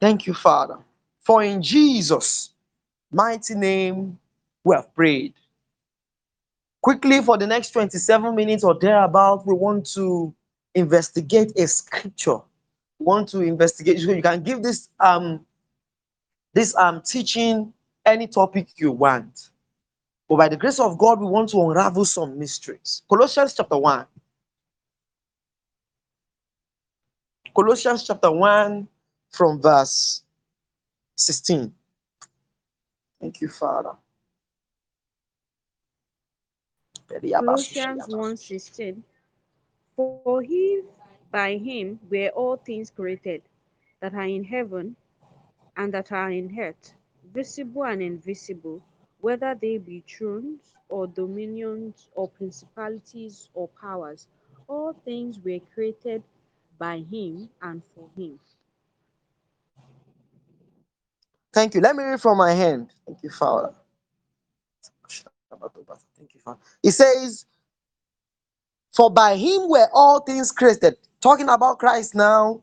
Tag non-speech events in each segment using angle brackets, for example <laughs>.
Thank you, Father. For in Jesus' mighty name we have prayed. Quickly, for the next 27 minutes or thereabout, we want to investigate a scripture. We want to investigate. So you can give this um this um teaching any topic you want. But by the grace of God, we want to unravel some mysteries. Colossians chapter 1. Colossians chapter 1 from verse 16. Thank you, Father. Colossians 1:16 For he by him were all things created that are in heaven and that are in earth visible and invisible whether they be thrones or dominions or principalities or powers all things were created by him and for him Thank you. Let me read from my hand. Thank you, Father. Thank you, Father. It says, For by him were all things created. Talking about Christ now.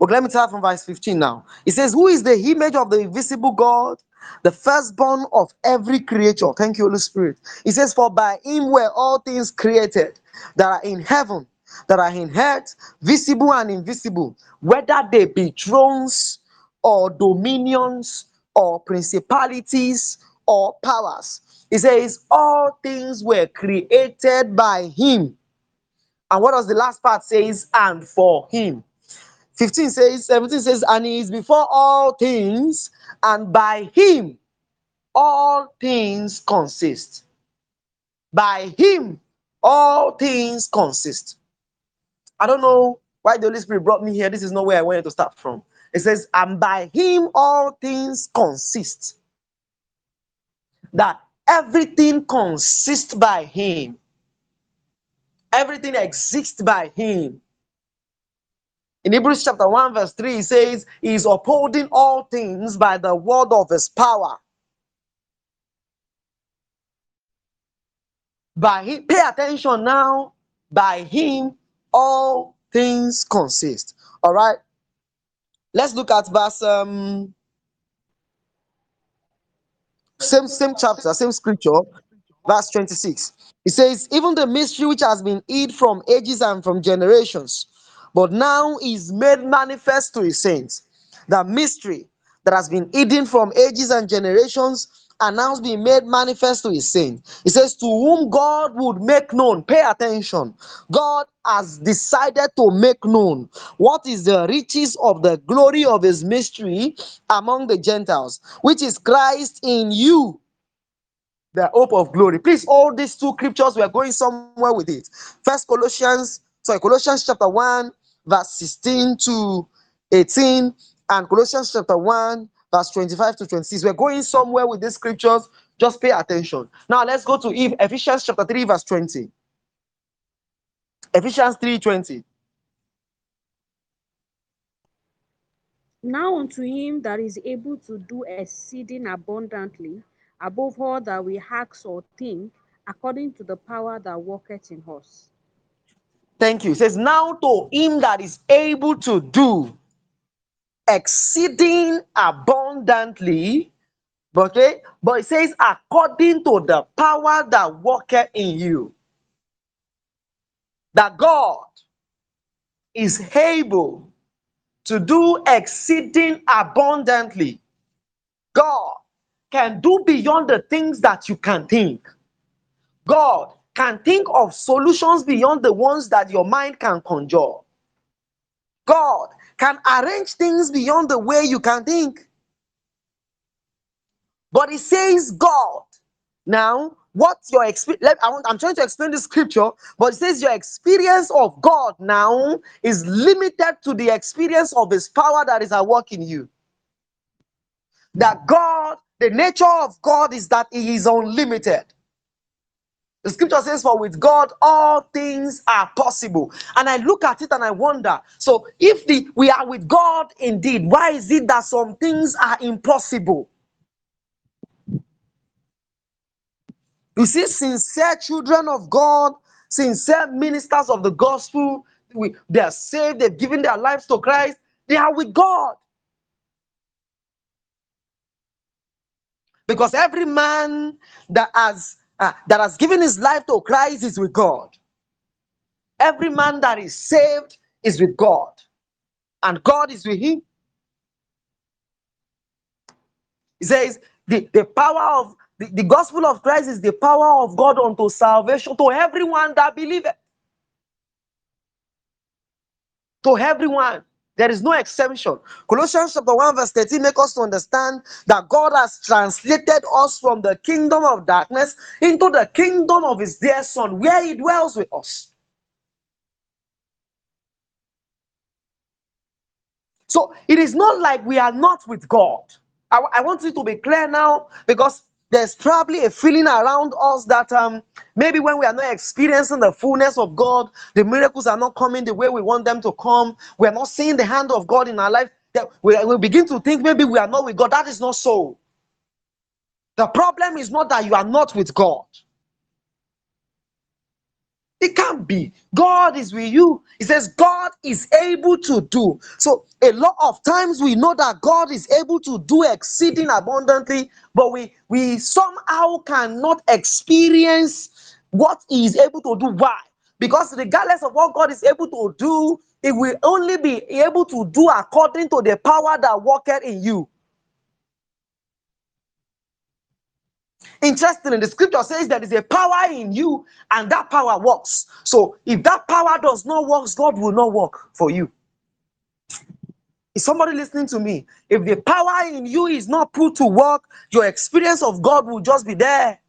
Okay, let me start from verse 15 now. It says, Who is the image of the invisible God, the firstborn of every creature? Thank you, Holy Spirit. It says, For by him were all things created that are in heaven, that are in earth, visible and invisible, whether they be thrones or dominions or principalities or powers. He says, All things were created by him. And what does the last part says? And for him. 15 says, 17 says, and he is before all things, and by him all things consist. By him all things consist. I don't know why the Holy Spirit brought me here. This is not where I wanted to start from. It says, and by him all things consist. That everything consists by him. Everything exists by him. In Hebrews chapter 1, verse 3, he says, He is upholding all things by the word of his power. By him, pay attention now, by him all things consist. All right. Let's look at verse um same same chapter, same scripture, verse 26. It says, Even the mystery which has been hid from ages and from generations, but now is made manifest to his saints. The mystery that has been hidden from ages and generations now being made manifest to his saints. He says, To whom God would make known, pay attention. God has decided to make known what is the riches of the glory of his mystery among the Gentiles, which is Christ in you, the hope of glory. Please, all these two scriptures, we are going somewhere with it. First Colossians, sorry, Colossians chapter 1, verse 16 to 18, and Colossians chapter 1, verse 25 to 26. We're going somewhere with these scriptures. Just pay attention. Now let's go to Ephesians chapter 3, verse 20. Ephesians 3 20. Now unto him that is able to do exceeding abundantly above all that we ask or think, according to the power that worketh in us. Thank you. It says, Now to him that is able to do exceeding abundantly, okay, but it says, according to the power that worketh in you. That God is able to do exceeding abundantly. God can do beyond the things that you can think. God can think of solutions beyond the ones that your mind can conjure. God can arrange things beyond the way you can think. But it says God. Now, what your experience, I'm trying to explain the scripture, but it says your experience of God now is limited to the experience of His power that is at work in you. That God, the nature of God is that He is unlimited. The scripture says, For with God all things are possible. And I look at it and I wonder so if the we are with God indeed, why is it that some things are impossible? You see, sincere children of God sincere ministers of the gospel, we, they are saved, they've given their lives to Christ, they are with God. Because every man that has uh, that has given his life to Christ is with God. Every man that is saved is with God, and God is with him. He says, the, the power of the, the gospel of Christ is the power of God unto salvation to everyone that believeth. To everyone. There is no exception. Colossians chapter 1, verse 13 make us to understand that God has translated us from the kingdom of darkness into the kingdom of his dear son, where he dwells with us. So it is not like we are not with God. I, I want it to be clear now because there's probably a feeling around us that um maybe when we are not experiencing the fullness of God, the miracles are not coming the way we want them to come. We are not seeing the hand of God in our life. That we, we begin to think maybe we are not with God. That is not so. The problem is not that you are not with God. It can't be. God is with you. He says God is able to do. So a lot of times we know that God is able to do exceeding abundantly, but we we somehow cannot experience what He is able to do. Why? Because regardless of what God is able to do, He will only be able to do according to the power that worketh in you. Interestingly, the scripture says there is a power in you, and that power works. So, if that power does not work, God will not work for you. Is somebody listening to me? If the power in you is not put to work, your experience of God will just be there.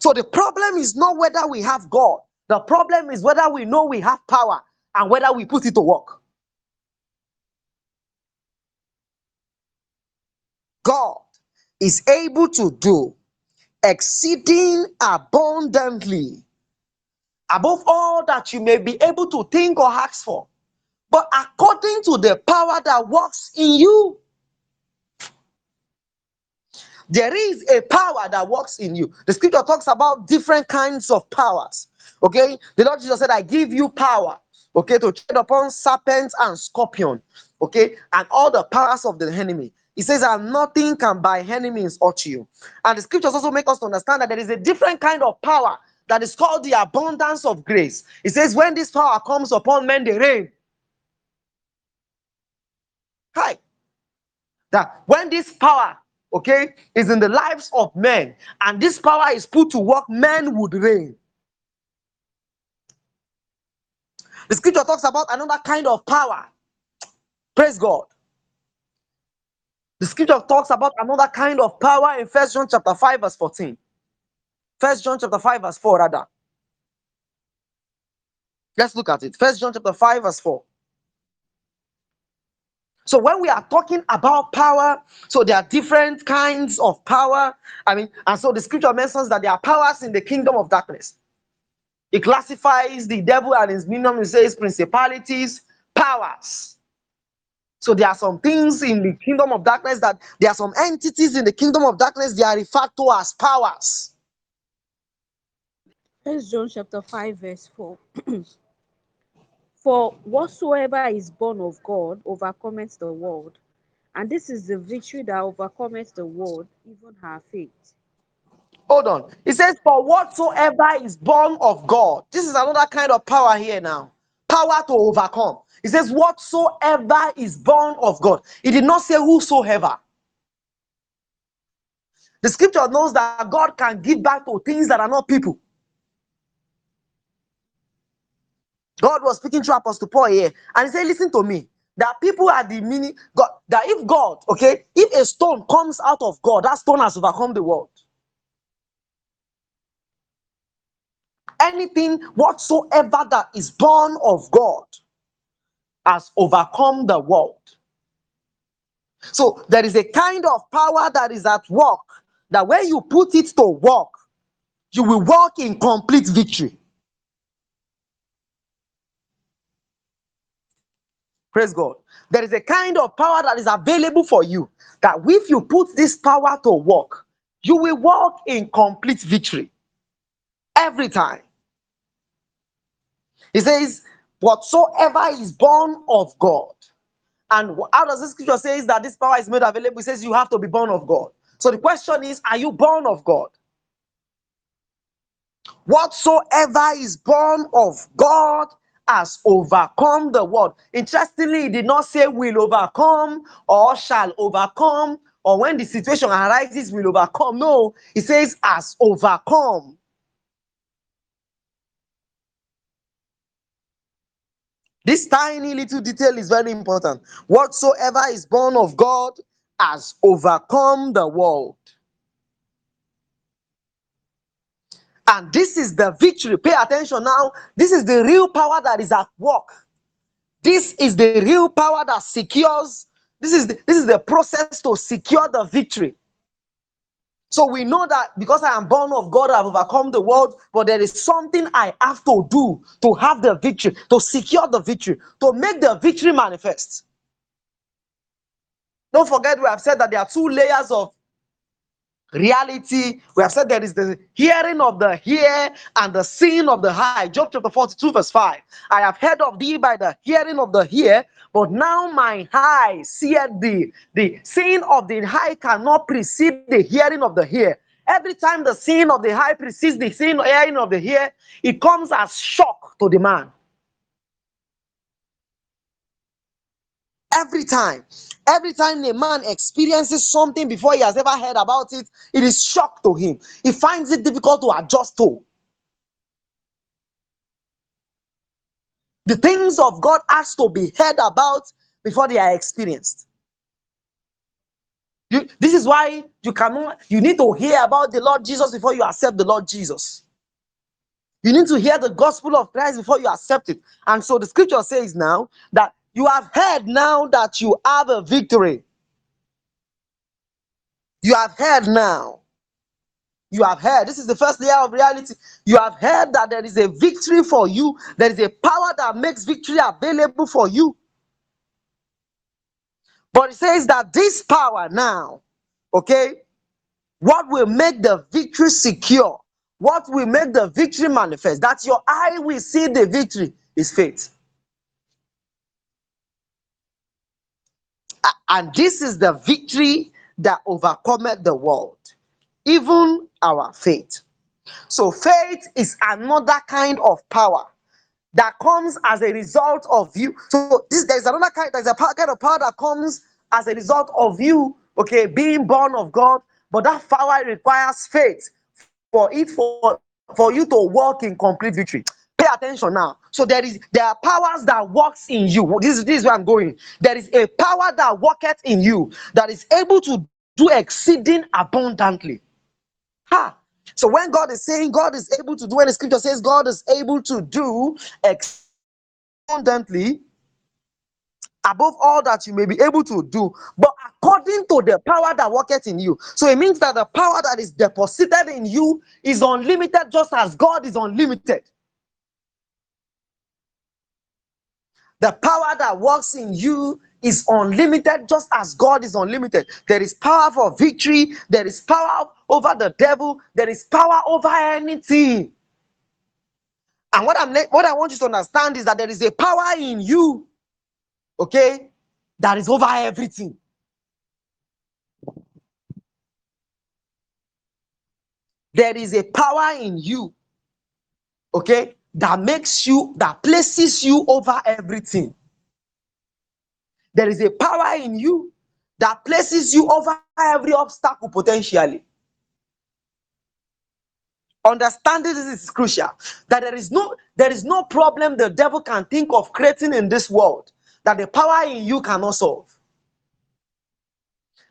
So, the problem is not whether we have God, the problem is whether we know we have power and whether we put it to work. God is able to do exceeding abundantly above all that you may be able to think or ask for, but according to the power that works in you. There is a power that works in you. The scripture talks about different kinds of powers. Okay, the Lord Jesus said, I give you power, okay, to tread upon serpents and scorpion, okay, and all the powers of the enemy. He says that nothing can by any means hurt you. And the scriptures also make us understand that there is a different kind of power that is called the abundance of grace. It says, when this power comes upon men, they reign. Hi. That when this power, okay, is in the lives of men, and this power is put to work, men would reign. The scripture talks about another kind of power. Praise God. The scripture talks about another kind of power in First John chapter 5, verse 14. First John chapter 5, verse 4, rather. Let's look at it. First John chapter 5, verse 4. So when we are talking about power, so there are different kinds of power. I mean, and so the scripture mentions that there are powers in the kingdom of darkness. It classifies the devil and his minion, it says principalities, powers. So there are some things in the kingdom of darkness that there are some entities in the kingdom of darkness they are referred to as powers. First John chapter 5, verse 4. <clears throat> For whatsoever is born of God overcometh the world. And this is the victory that overcometh the world, even her faith. Hold on. It says, For whatsoever is born of God. This is another kind of power here now. Power to overcome. It says, Whatsoever is born of God. It did not say whosoever. The scripture knows that God can give back to things that are not people. God was speaking to Apostle Paul here, and he said, Listen to me. That people are the meaning, God, that if God, okay, if a stone comes out of God, that stone has overcome the world. Anything whatsoever that is born of God has overcome the world. So there is a kind of power that is at work that when you put it to work, you will walk in complete victory. Praise God. There is a kind of power that is available for you that if you put this power to work, you will walk in complete victory every time. He says, Whatsoever is born of God. And how does the scripture say that this power is made available? It says you have to be born of God. So the question is, are you born of God? Whatsoever is born of God has overcome the world. Interestingly, he did not say will overcome or shall overcome or when the situation arises will overcome. No, he says has overcome. This tiny little detail is very important. Whatsoever is born of God has overcome the world. And this is the victory. Pay attention now. This is the real power that is at work. This is the real power that secures. This is the, this is the process to secure the victory. So we know that because I am born of God, I've overcome the world, but there is something I have to do to have the victory, to secure the victory, to make the victory manifest. Don't forget, we have said that there are two layers of reality. We have said there is the hearing of the hear and the seeing of the high. Job chapter 42, verse 5. I have heard of thee by the hearing of the hear, but now my eye seeth thee. The seeing of the high cannot precede the hearing of the hear. Every time the seeing of the high precedes the seeing hearing of the hear, it comes as shock to the man. Every time, every time a man experiences something before he has ever heard about it, it is shock to him. He finds it difficult to adjust to. The things of God has to be heard about before they are experienced. You, this is why you cannot, you need to hear about the Lord Jesus before you accept the Lord Jesus. You need to hear the gospel of Christ before you accept it. And so the scripture says now that you have heard now that you have a victory. You have heard now. You have heard. This is the first layer of reality. You have heard that there is a victory for you. There is a power that makes victory available for you. But it says that this power now, okay, what will make the victory secure, what will make the victory manifest, that your eye will see the victory is faith. And this is the victory that overcometh the world, even our faith. So, faith is another kind of power that comes as a result of you. So, this, there's another kind, there's a kind of power that comes as a result of you, okay, being born of God, but that power requires faith for it for, for you to walk in complete victory. Attention now. So there is there are powers that works in you. This, this is where I'm going. There is a power that worketh in you that is able to do exceeding abundantly. Ha! So when God is saying God is able to do, when the scripture says God is able to do abundantly above all that you may be able to do, but according to the power that worketh in you. So it means that the power that is deposited in you is unlimited, just as God is unlimited. The power that works in you is unlimited, just as God is unlimited. There is power for victory, there is power over the devil, there is power over anything. And what I'm what I want you to understand is that there is a power in you, okay, that is over everything. There is a power in you, okay, that makes you, that places you over everything. There is a power in you that places you over every obstacle potentially. Understanding this is crucial. That there is no there is no problem the devil can think of creating in this world that the power in you cannot solve.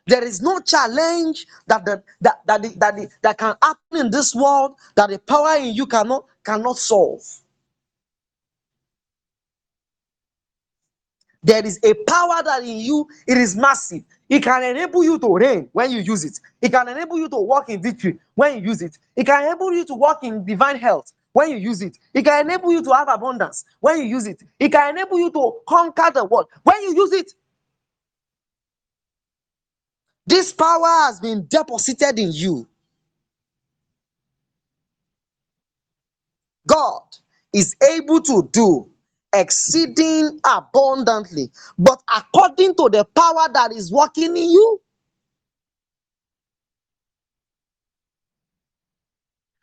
There is no challenge that the, that that the, that, the, that can happen in this world that the power in you cannot cannot solve. There is a power that in you it is massive. It can enable you to reign when you use it. It can enable you to walk in victory when you use it. It can enable you to walk in divine health when you use it. It can enable you to have abundance when you use it. It can enable you to conquer the world when you use it. This power has been deposited in you. God is able to do exceeding abundantly, but according to the power that is working in you.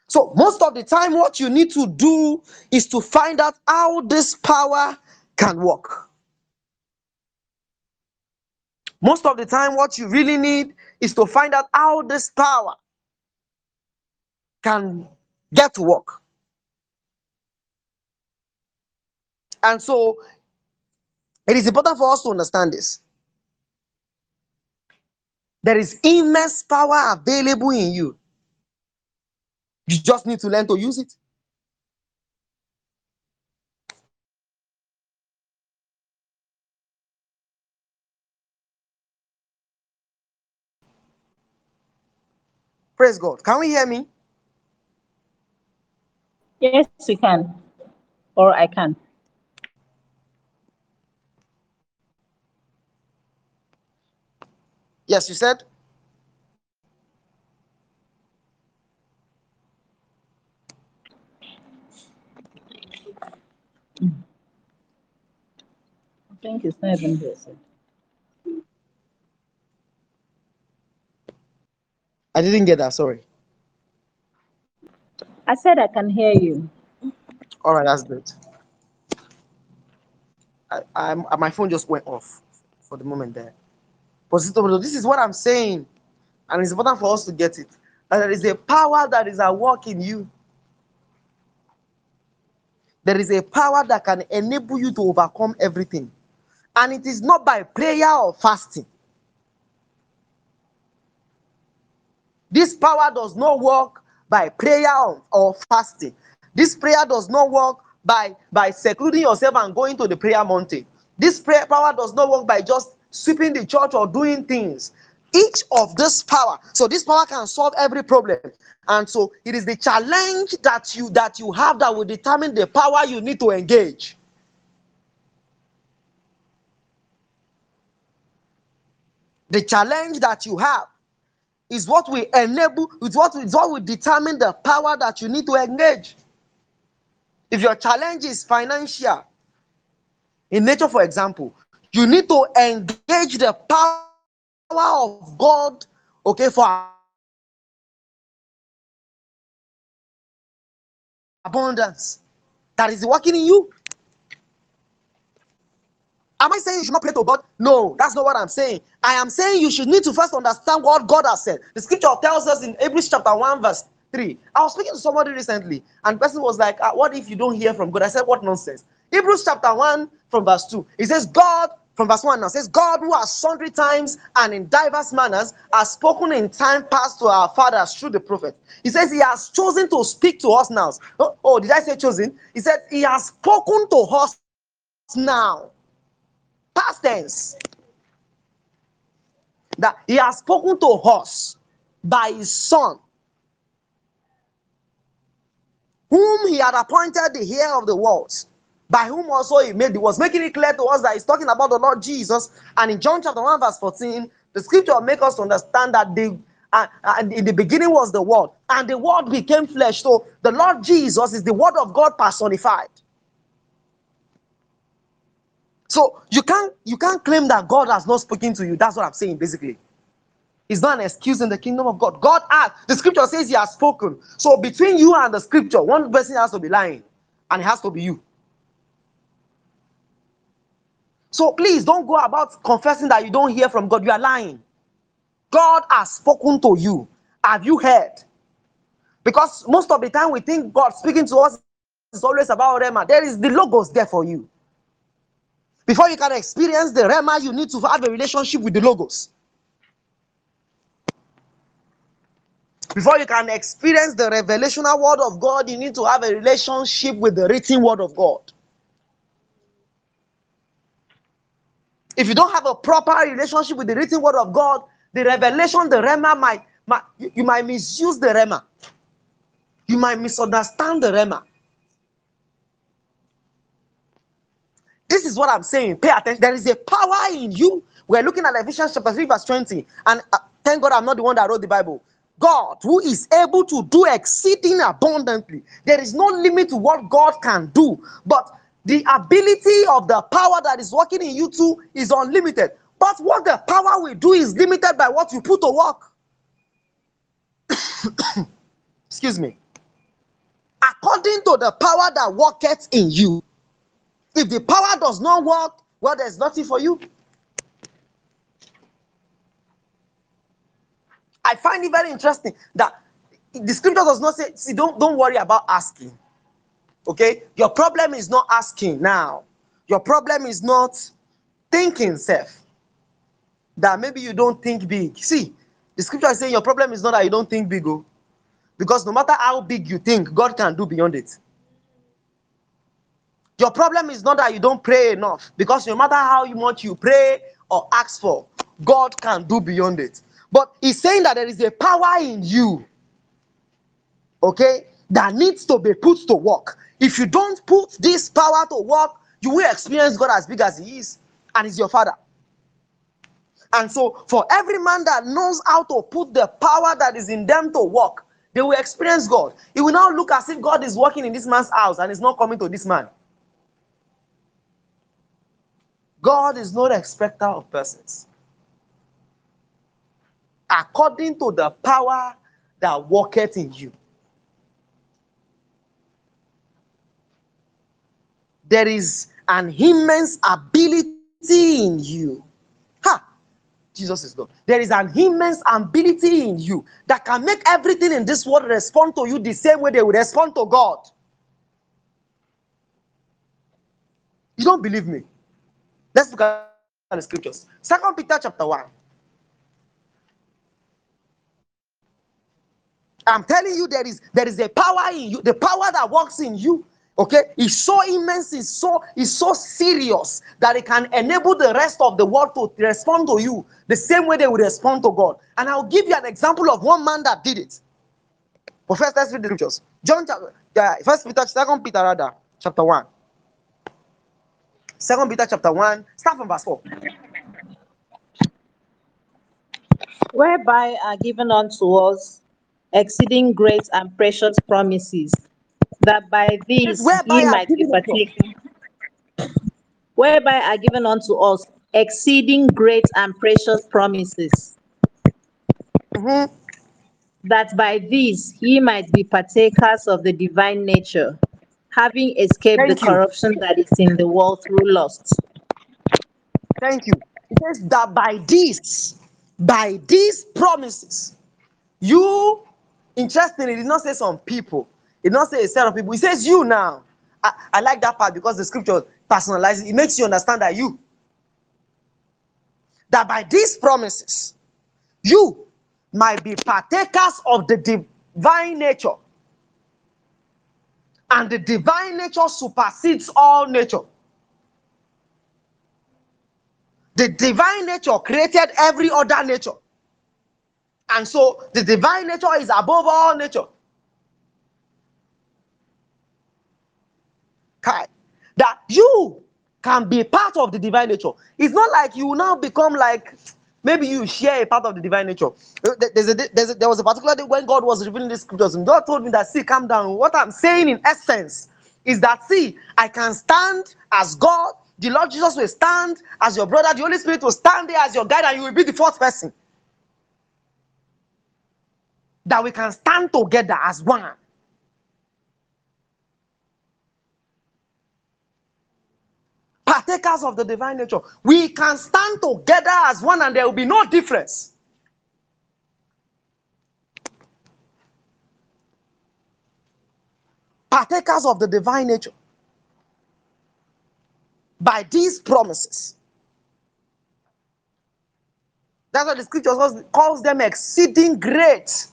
So, most of the time, what you need to do is to find out how this power can work. Most of the time, what you really need is to find out how this power can get to work. And so it is important for us to understand this. There is immense power available in you. You just need to learn to use it. Praise God. Can we hear me? Yes, we can. Or I can. Yes, you said? I think it's not even here. I didn't get that. Sorry. I said I can hear you. All right, that's good. I, I'm, uh, my phone just went off for the moment there. But this is what I'm saying, and it's important for us to get it. That there is a power that is at work in you. There is a power that can enable you to overcome everything, and it is not by prayer or fasting. This power does not work by prayer or, fasting. This prayer does not work by, by secluding yourself and going to the prayer mountain. This prayer power does not work by just sweeping the church or doing things. Each of this power, so this power can solve every problem. And so it is the challenge that you that you have that will determine the power you need to engage. The challenge that you have is what will enable, is what, is what will determine the power that you need to engage. If your challenge is financial, in nature, for example, you need to engage the power of God, okay, for abundance that is working in you. Am I saying you should not pray to God? No, that's not what I'm saying. I am saying you should need to first understand what God has said. The scripture tells us in Hebrews chapter 1, verse 3. I was speaking to somebody recently, and person was like, "Ah, What if you don't hear from God? I said, What nonsense? Hebrews chapter 1, from verse 2. It says, God, from verse 1 now, says, God who has sundry times and in diverse manners has spoken in time past to our fathers through the prophet. He says, He has chosen to speak to us now. Oh, oh, did I say chosen? He said, He has spoken to us now past tense. That he has spoken to us by his son whom he had appointed the heir of the world, by whom also he made the worlds making it clear to us that he's talking about the lord jesus. And in john chapter 1 verse 14 the scripture make us understand that the uh, and in the beginning was the word and the word became flesh. So the lord jesus is the word of god personified so you can't you can't claim that God has not spoken to you. That's what I'm saying basically. It's not an excuse in the kingdom of God. God has the scripture says he has spoken. So between you and the scripture, one person has to be lying, and it has to be you. So please don't go about confessing that you don't hear from God. You are lying. God has spoken to you. Have you heard? Because most of the time we think God speaking to us is always about Rhema. There is the logos there for you. Before you can experience the Rhema, you need to have a relationship with the Logos. Before you can experience the revelational word of God, you need to have a relationship with the written word of God. If you don't have a proper relationship with the written word of God, the revelation, the Rhema might, might you, might misuse the Rhema. You might misunderstand the Rhema. This is what I'm saying. Pay attention. There is a power in you. We're looking at Ephesians chapter 3, verse 20. And uh, thank God I'm not the one that wrote the Bible. God who is able to do exceeding abundantly. There is no limit to what God can do, but the ability of the power that is working in you too is unlimited. But what the power will do is limited by what you put to work. <coughs> Excuse me. According to the power that worketh in you, if the power does not work, well, there's nothing for you. I find it very interesting that the scripture does not say, see, don't, don't worry about asking. Okay? Your problem is not asking now. Your problem is not thinking self. That maybe you don't think big. See, the scripture is saying your problem is not that you don't think big, oh, because no matter how big you think, God can do beyond it. Your problem is not that you don't pray enough, because no matter how much you pray or ask for, God can do beyond it. But he's saying that there is a power in you, okay, that needs to be put to work. If you don't put this power to work, you will experience God as big as He is, and He's your Father. And so, for every man that knows how to put the power that is in them to work, they will experience God. It will now look as if God is working in this man's house and is not coming to this man. God is not a respecter of persons. According to the power that worketh in you. There is an immense ability in you. Ha! Jesus is God. There is an immense ability in you that can make everything in this world respond to you the same way they will respond to God. You don't believe me? Let's look at the scriptures. Second Peter chapter 1. I'm telling you, there is there is a power in you, the power that works in you. Okay, is so immense, is so is so serious that it can enable the rest of the world to respond to you the same way they would respond to God. And I'll give you an example of one man that did it. But first, let's read the scriptures. John chapter, uh, First Peter, Second Peter, rather, chapter one. Second Peter chapter 1, start from verse 4. whereby are given unto us exceeding great and precious promises, that by these Whereby ye might be given unto us. partaken. Whereby are given unto us exceeding great and precious promises, Mhm. that by these ye might be partakers of the divine nature, having escaped the you. corruption that is in the world through lust. Thank you. It says that by these, by these promises, you, interestingly, it did not say some people, it did not say a set of people. It says you now. I, I like that part because the scripture personalizes it. It makes you understand that you, that by these promises, you might be partakers of the divine nature. And the divine nature supersedes all nature. The divine nature created every other nature. And so the divine nature is above all nature. That you can be part of the divine nature. It's not like you now become like maybe you share a part of the divine nature. Uh, there- There's a, there's a, there was a particular day when God was revealing the scriptures, and God told me that, see, calm down. What I'm saying in essence is that, see, I can stand as God, the Lord Jesus will stand as your brother, the Holy Spirit will stand there as your guide, and you will be the fourth person. That we can stand together as one. Partakers of the divine nature. We can stand together as one, and there will be no difference. partakers of the divine nature by these promises. That's what the scripture calls, them exceeding great.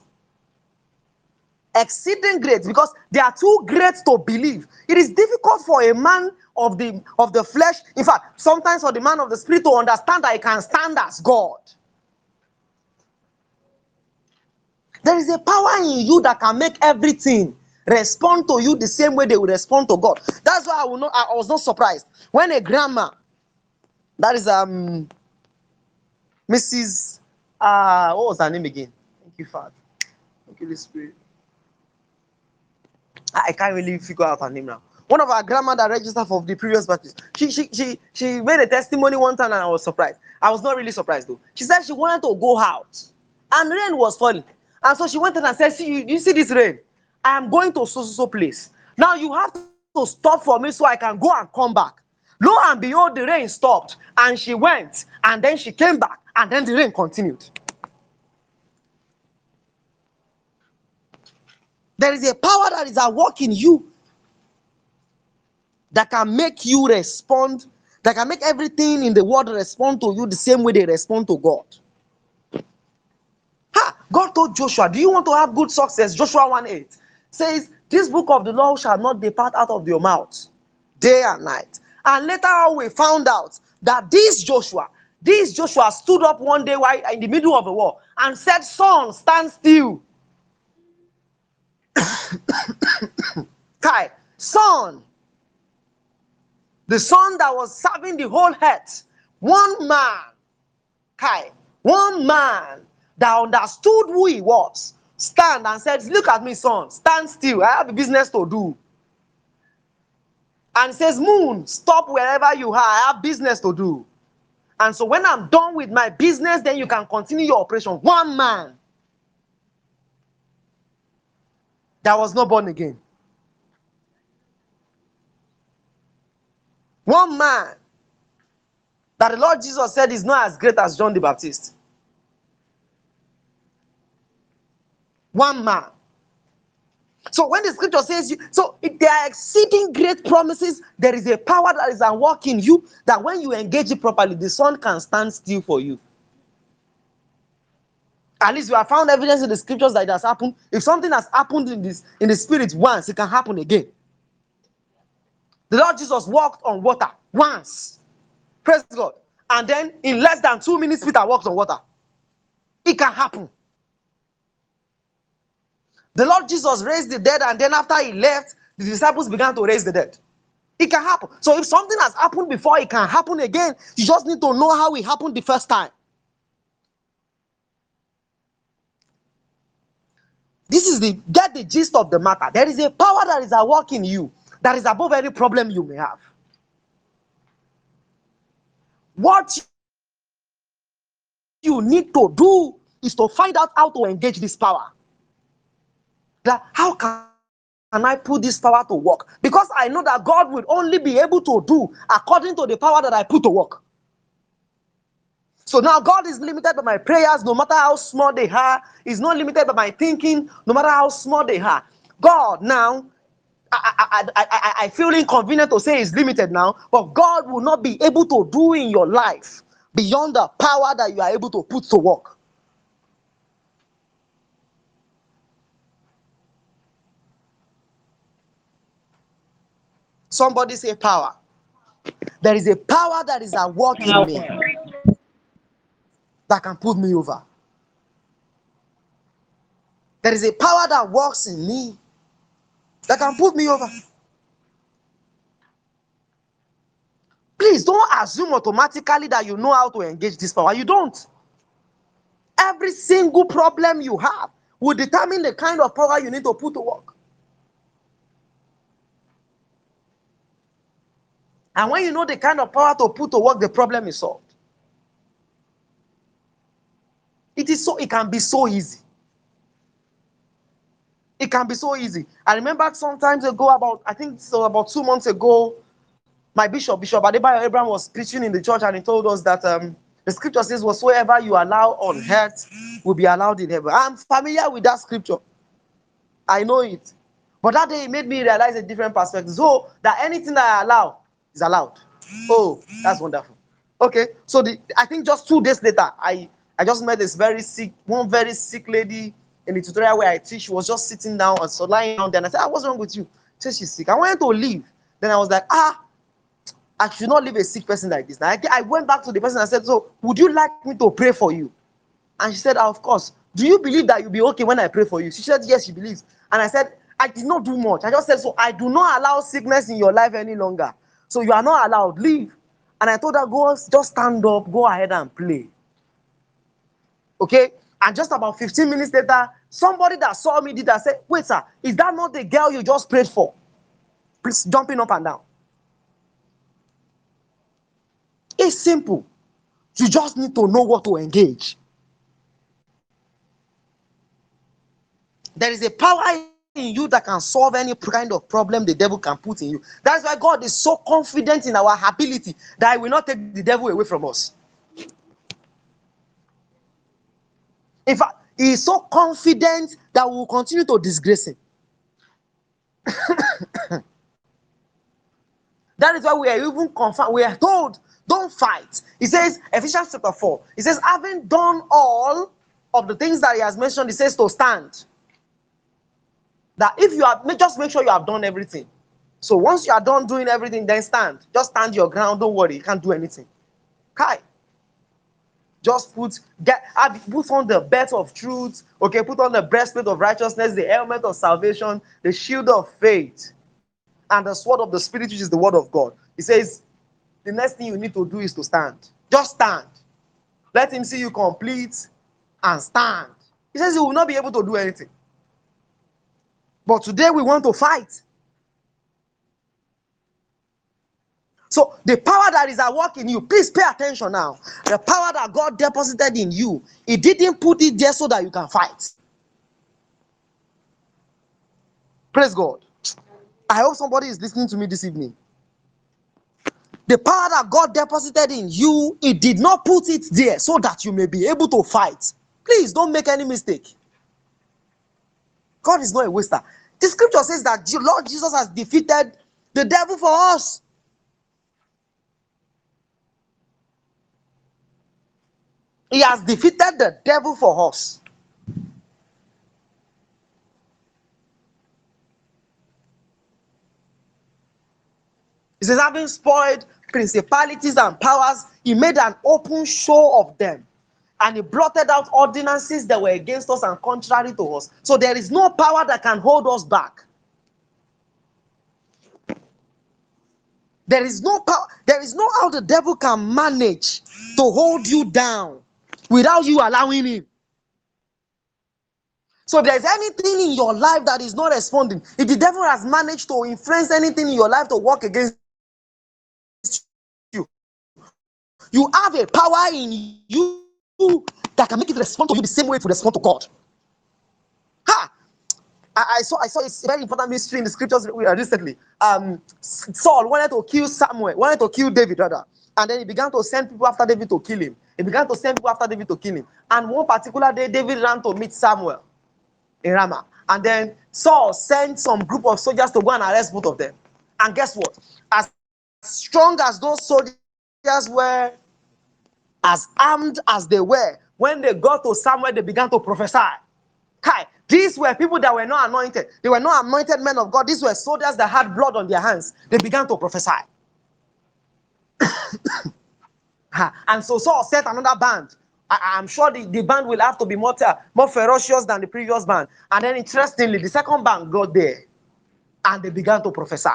Exceeding great because they are too great to believe. It is difficult for a man of the of the flesh, in fact, sometimes for the man of the spirit to understand that he can stand as God. There is a power in you that can make everything respond to you the same way they will respond to God. That's why I will not. I was not surprised when a grandma, that is um, Mrs. Uh, what was her name again? Thank you, Father. thank you Holy Spirit. I can't really figure out her name now. One of our grandma that registered for the previous batches. She she she she made a testimony one time and I was surprised. I was not really surprised though. She said she wanted to go out and rain was falling. And so she went and said, See, you, you see this rain? I am going to so so so place. Now you have to stop for me so I can go and come back. Lo and behold, the rain stopped and she went and then she came back and then the rain continued. There is a power that is at work in you that can make you respond, that can make everything in the world respond to you the same way they respond to God. Ha! God told Joshua, Do you want to have good success? Joshua 1 8 says, This book of the law shall not depart out of your mouth day and night. And later on, we found out that this Joshua, this Joshua stood up one day while in the middle of the war and said, Sun, stand still. <coughs> Kai, sun, the sun that was serving the whole earth, one man, Kai, one man that understood who he was, stand and said, Look at me, sun, stand still. I have a business to do. And says, Moon, stop wherever you are. I have business to do. And so when I'm done with my business, then you can continue your operation. One man that was not born again. One man that the Lord Jesus said is not as great as John the Baptist. One man. So when the scripture says you, so if there are exceeding great promises, there is a power that is at work in you that when you engage it properly, the sun can stand still for you. At least we have found evidence in the scriptures that it has happened. If something has happened in this in the spirit once, it can happen again. The Lord Jesus walked on water once. Praise God. And then in less than two minutes, Peter walked on water. It can happen. The Lord Jesus raised the dead, and then after he left, the disciples began to raise the dead. It can happen. So if something has happened before, it can happen again. You just need to know how it happened the first time. This is the get the gist of the matter. There is a power that is at work in you that is above any problem you may have. What you need to do is to find out how to engage this power. That how can can I put this power to work? Because I know that God will only be able to do according to the power that I put to work. So now God is limited by my prayers, no matter how small they are. He's not limited by my thinking, no matter how small they are. God now, I, I, I, I, feel inconvenient to say he's limited now, but God will not be able to do in your life beyond the power that you are able to put to work. Somebody say power. There is a power that is at work in me that can put me over. There is a power that works in me that can put me over. Please don't assume automatically that you know how to engage this power. You don't. Every single problem you have will determine the kind of power you need to put to work. And when you know the kind of power to put to work, the problem is solved. It is so, it can be so easy. It can be so easy. I remember sometimes ago, about I think so about two months ago, my bishop, Bishop Adebayo Abraham, was preaching in the church and he told us that um, the scripture says, Whatsoever you allow on earth will be allowed in heaven. I'm familiar with that scripture. I know it. But that day it made me realize a different perspective. So that anything that I allow is allowed. Oh, that's wonderful. Okay, so the I think just two days later, I I just met this very sick, one very sick lady in the tutorial where I teach. She was just sitting down and so lying down there. And I said, ah, what's wrong with you? She said she's sick. I wanted to leave. Then I was like, ah, I should not leave a sick person like this. Now I, I went back to the person and said, so would you like me to pray for you? And she said, ah, of course. Do you believe that you'll be okay when I pray for you? She said, yes, she believes. And I said, I did not do much. I just said, so I do not allow sickness in your life any longer. So you are not allowed. Leave. And I told her, go, just stand up, go ahead and play. Okay? And just about 15 minutes later, somebody that saw me did that said, Wait, sir, is that not the girl you just prayed for? Please jumping up and down. It's simple. You just need to know what to engage. There is a power in you that can solve any kind of problem the devil can put in you. That's why God is so confident in our ability that He will not take the devil away from us. In fact, He is so confident that we will continue to disgrace Him. <coughs> that is why we are even confirmed. We are told, don't fight. He says, Ephesians chapter 4, he says, having done all of the things that he has mentioned, he says to stand that if you have just make sure you have done everything. So once you are done doing everything, then stand. Just stand your ground. Don't worry, you can't do anything. Kai. Just put get put on the belt of truth. Okay, put on the breastplate of righteousness, the helmet of salvation, the shield of faith, and the sword of the spirit, which is the word of God. He says, the next thing you need to do is to stand. Just stand. Let him see you complete and stand. He says he will not be able to do anything. But today we want to fight. So the power that is at work in you, please pay attention now. The power that God deposited in you, He didn't put it there so that you can fight. Praise God. I hope somebody is listening to me this evening. The power that God deposited in you, He did not put it there so that you may be able to fight. Please don't make any mistake. God is not a waster. The scripture says that Lord Jesus has defeated the devil for us. He has defeated the devil for us. He says, having spoiled principalities and powers, he made an open show of them and he blotted out ordinances that were against us and contrary to us. So there is no power that can hold us back. There is no power, there is no how the devil can manage to hold you down without you allowing him. So if there's anything in your life that is not responding, if the devil has managed to influence anything in your life to work against you, you have a power in you that can make it respond to you the same way to respond to God. Ha! I, I saw I saw a very important mystery in the scriptures recently. Um, Saul wanted to kill Samuel, wanted to kill David rather, and then he began to send people after David to kill him. He began to send people after David to kill him. And one particular day, David ran to meet Samuel in Ramah, and then Saul sent some group of soldiers to go and arrest both of them. And guess what? As strong as those soldiers were, as armed as they were, when they got to Samuel, they began to prophesy. Kai, these were people that were not anointed. They were not anointed men of God. These were soldiers that had blood on their hands. They began to prophesy. <coughs> and so Saul set another band. I, am sure the, the band will have to be more, more ferocious than the previous band. And then interestingly, the second band got there and they began to prophesy.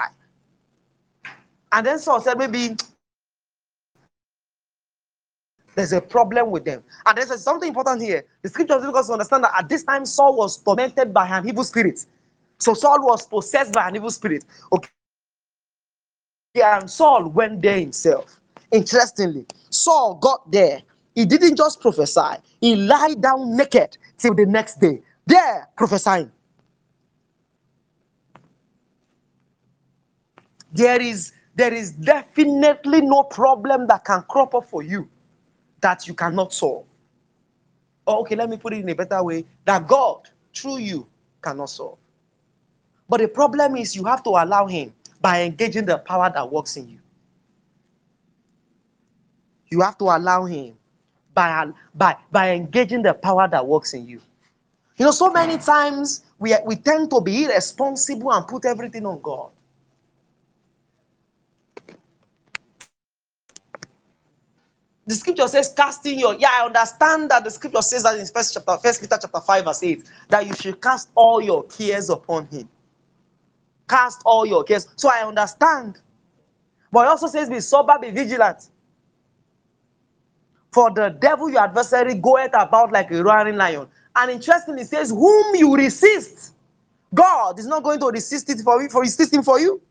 And then Saul said, maybe there's a problem with them. And there's something important here. The scripture makes us understand that at this time Saul was tormented by an evil spirit. So Saul was possessed by an evil spirit. Okay. And Saul went there himself. Interestingly, Saul got there. He didn't just prophesy, he lied down naked till the next day. There, prophesying. There is there is definitely no problem that can crop up for you that you cannot solve. Or, okay, let me put it in a better way that God, through you, cannot solve. But the problem is you have to allow Him by engaging the power that works in you. You have to allow Him by, by, by engaging the power that works in you. You know, so many times we, we tend to be irresponsible and put everything on God. the scripture says casting your yeah i understand that the scripture says that in first chapter first peter chapter 5 verse 8 that you should cast all your cares upon him cast all your cares so i understand but it also says be sober be vigilant For the devil, your adversary, goeth about like a roaring lion. And interestingly, it says, Whom you resist, God is not going to resist it for you, for resisting for you.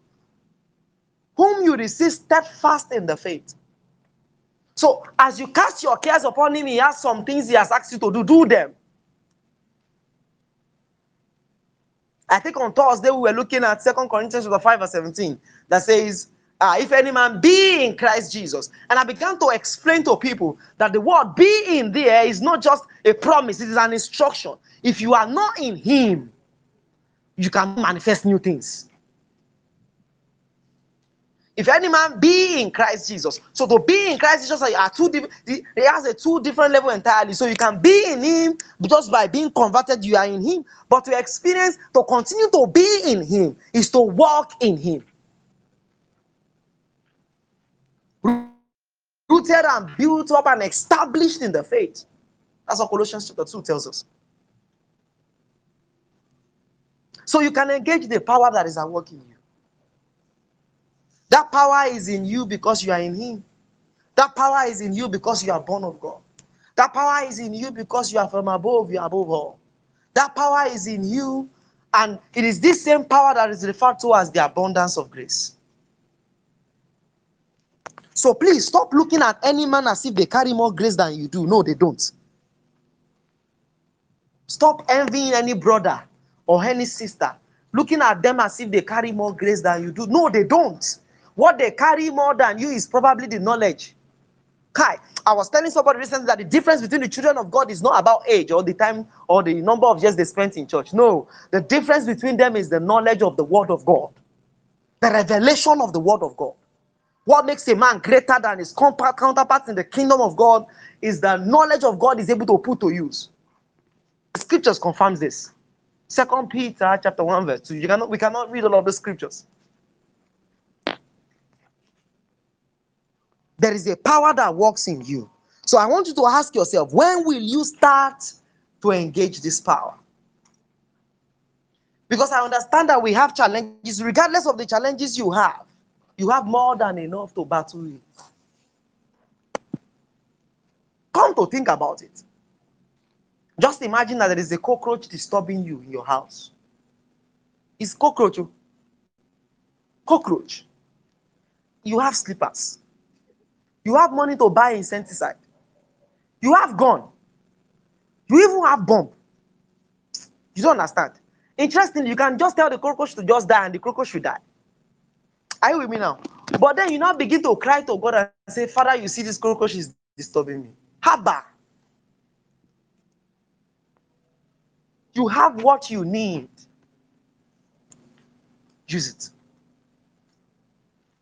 Whom you resist steadfast in the faith. So, as you cast your cares upon him, he has some things he has asked you to do. Do them. I think on Thursday we were looking at Second Corinthians chapter 5 verse 17 that says, uh, if any man be in Christ Jesus. And I began to explain to people that the word be in there is not just a promise, it is an instruction. If you are not in him, you can manifest new things. If any man be in Christ Jesus, so to be in Christ Jesus are two different. It has a two different level entirely. So you can be in Him just by being converted, you are in Him. But to experience, to continue to be in Him, is to walk in Him. Rooted and built up and established in the faith. That's what Colossians chapter 2 tells us. So you can engage the power that is at work in you. That power is in you because you are in Him. That power is in you because you are born of God. That power is in you because you are from above, you are above all. That power is in you, and it is this same power that is referred to as the abundance of grace. So please stop looking at any man as if they carry more grace than you do. No, they don't. Stop envying any brother or any sister, looking at them as if they carry more grace than you do. No, they don't. What they carry more than you is probably the knowledge. Kai, I was telling somebody recently that the difference between the children of God is not about age or the time or the number of years they spent in church. No, the difference between them is the knowledge of the word of God, the revelation of the word of God. What makes a man greater than his counterpart in the kingdom of God is the knowledge of God is able to put to use. The scriptures confirms this. Second Peter chapter 1, verse 2. You cannot, we cannot read all of the scriptures. There is a power that works in you. So I want you to ask yourself when will you start to engage this power? Because I understand that we have challenges, regardless of the challenges you have, you have more than enough to battle with. Come to think about it. Just imagine that there is a cockroach disturbing you in your house. It's cockroach. Oh. Cockroach. You have slippers. You have money to buy insecticide. You have gun. You even have bomb. You don't understand. Interestingly, you can just tell the cockroach to just die and the cockroach should die. Are you with me now? But then you now begin to cry to God and say, Father, you see this cockroach is disturbing me. Haba. You have what you need. Use it.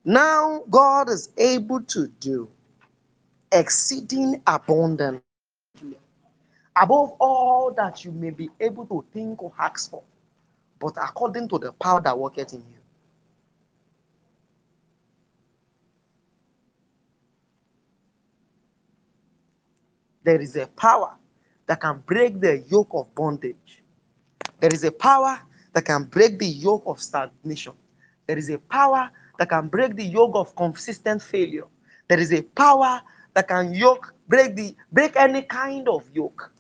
Now God is able to do exceeding abundantly above all that you may be able to think or ask for, but according to the power that worketh in you. There is a power that can break the yoke of bondage. There is a power that can break the yoke of stagnation. There is a power that can break the yoke of consistent failure. There is a power that can yoke, break the break any kind of yoke.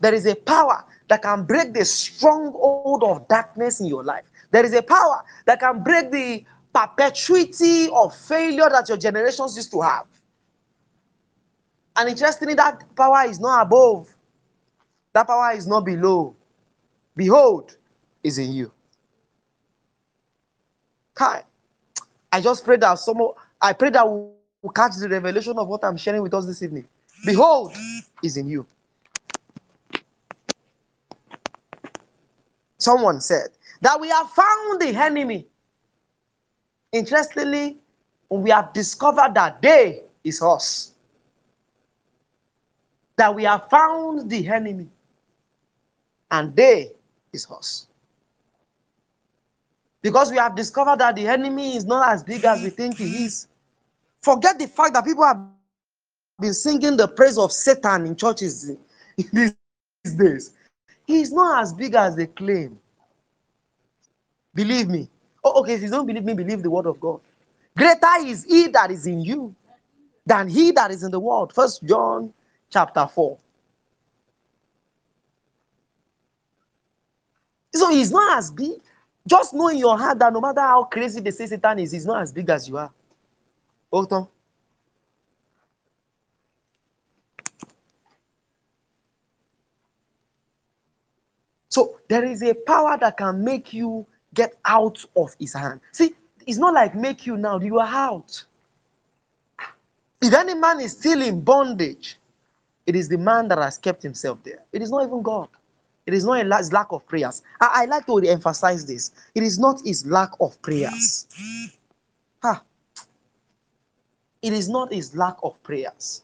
There is a power that can break the stronghold of darkness in your life. There is a power that can break the perpetuity of failure that your generations used to have. And interestingly, that power is not above, that power is not below. Behold, is in you. Kai, I just pray that some I pray that will catch the revelation of what I'm sharing with us this evening. Behold, is in you. Someone said that we have found the enemy. Interestingly, we have discovered that they is us. That we have found the enemy and they is us. Because we have discovered that the enemy is not as big as we think he is. Forget the fact that people have been singing the praise of Satan in churches <laughs> these days. He is not as big as they claim. Believe me. Oh, okay, if you don't believe me, believe the word of God. Greater is he that is in you than he that is in the world. First John chapter 4. So he's not as big. Just know in your heart that no matter how crazy they say Satan is, he's not as big as you are. Octon. So there is a power that can make you get out of his hand. See, it's not like make you now, you are out. If any man is still in bondage, it is the man that has kept himself there. It is not even God. It is not a his lack of prayers. I, I like to emphasize this. It is not his lack of prayers. Ha. It is not his lack of prayers.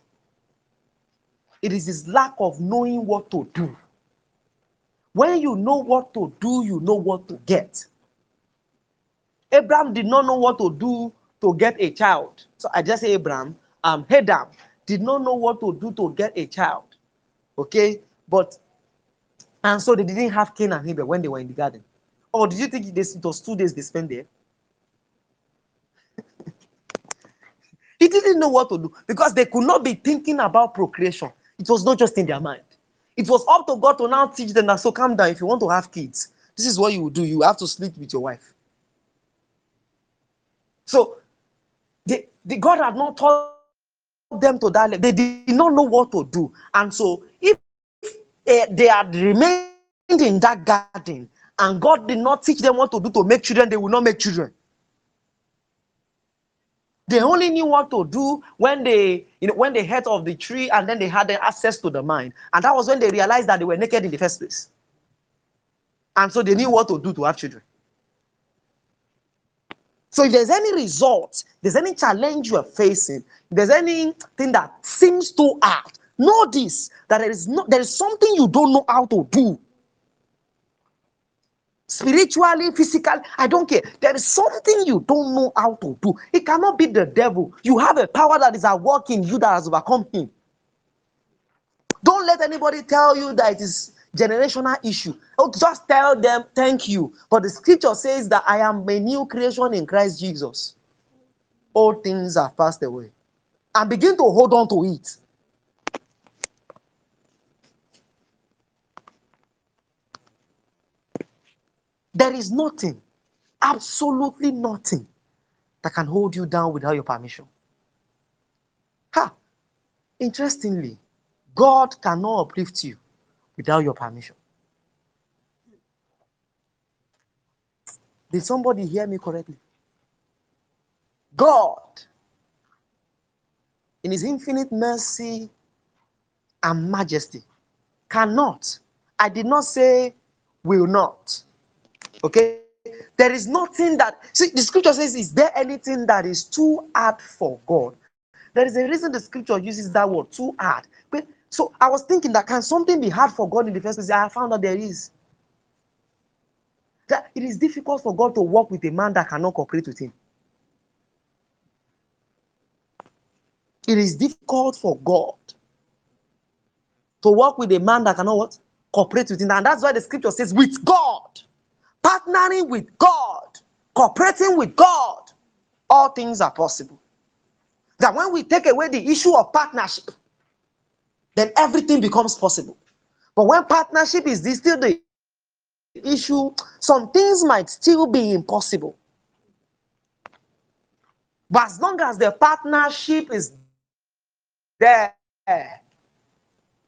It is his lack of knowing what to do. When you know what to do, you know what to get. Abraham did not know what to do to get a child. So I just say Abraham, um, Adam did not know what to do to get a child. Okay, but and so they didn't have Cain and Abel when they were in the garden. Or did you think it was two days they spent there? <laughs> he didn't know what to do because they could not be thinking about procreation. It was not just in their mind. It was up to God to now teach them that so calm down. If you want to have kids, this is what you will do. You have to sleep with your wife. So the, God had not taught them to that. They did not know what to do. And so if uh, they had remained in that garden and God did not teach them what to do to make children, they will not make children. They only knew what to do when they, you know, when they heard of the tree and then they had the access to the mind. And that was when they realized that they were naked in the first place. And so they knew what to do to have children. So if there's any result, there's any challenge you are facing, there's anything that seems too hard, know this that there is no there is something you don't know how to do. Spiritually, physically, I don't care. There is something you don't know how to do. It cannot be the devil. You have a power that is at work in you that has overcome him. Don't let anybody tell you that it is generational issue. Oh, just tell them thank you. But the scripture says that I am a new creation in Christ Jesus. All things are passed away. And begin to hold on to it. There is nothing, absolutely nothing, that can hold you down without your permission. Ha! Interestingly, God cannot uplift you without your permission. Did somebody hear me correctly? God, in His infinite mercy and majesty, cannot, I did not say will not. Okay? There is nothing that, see, the scripture says, Is there anything that is too hard for God? There is a reason the scripture uses that word, too hard. But so I was thinking that can something be hard for God in the first place? I found that there is. That it is difficult for God to work with a man that cannot cooperate with him. It is difficult for God to work with a man that cannot what? Cooperate with him. And that's why the scripture says, with God, partnering with God, cooperating with God, all things are possible. That when we take away the issue of partnership, then everything becomes possible. But when partnership is still the issue, some things might still be impossible. But as long as the partnership is there,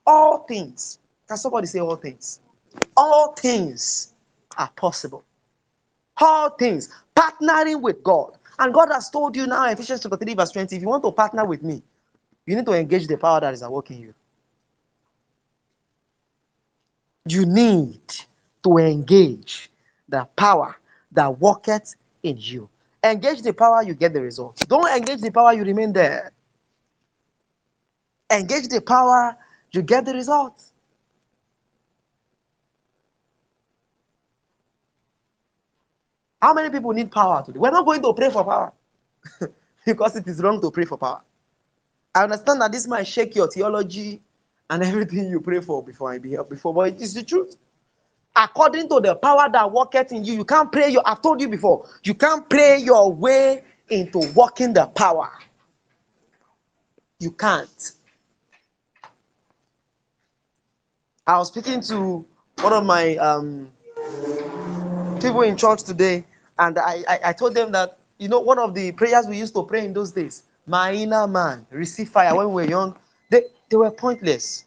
all things, can somebody say all things? All things are possible. All things, partnering with God. And God has told you now, Ephesians chapter 3, verse 20, if you want to partner with me, you need to engage the power that is at work in you. you need to engage the power that worketh in you. Engage the power, you get the results. Don't engage the power, you remain there. Engage the power, you get the results. How many people need power today? We're not going to pray for power <laughs> because it is wrong to pray for power. I understand that this might shake your theology and everything you pray for before I be helped before, but it is the truth. According to the power that worketh in you, you can't pray your. I've told you before, you can't pray your way into working the power. You can't. I was speaking to one of my um, people in church today, and I, I, I told them that, you know, one of the prayers we used to pray in those days, my inner man, receive fire when we were young, they, they were pointless.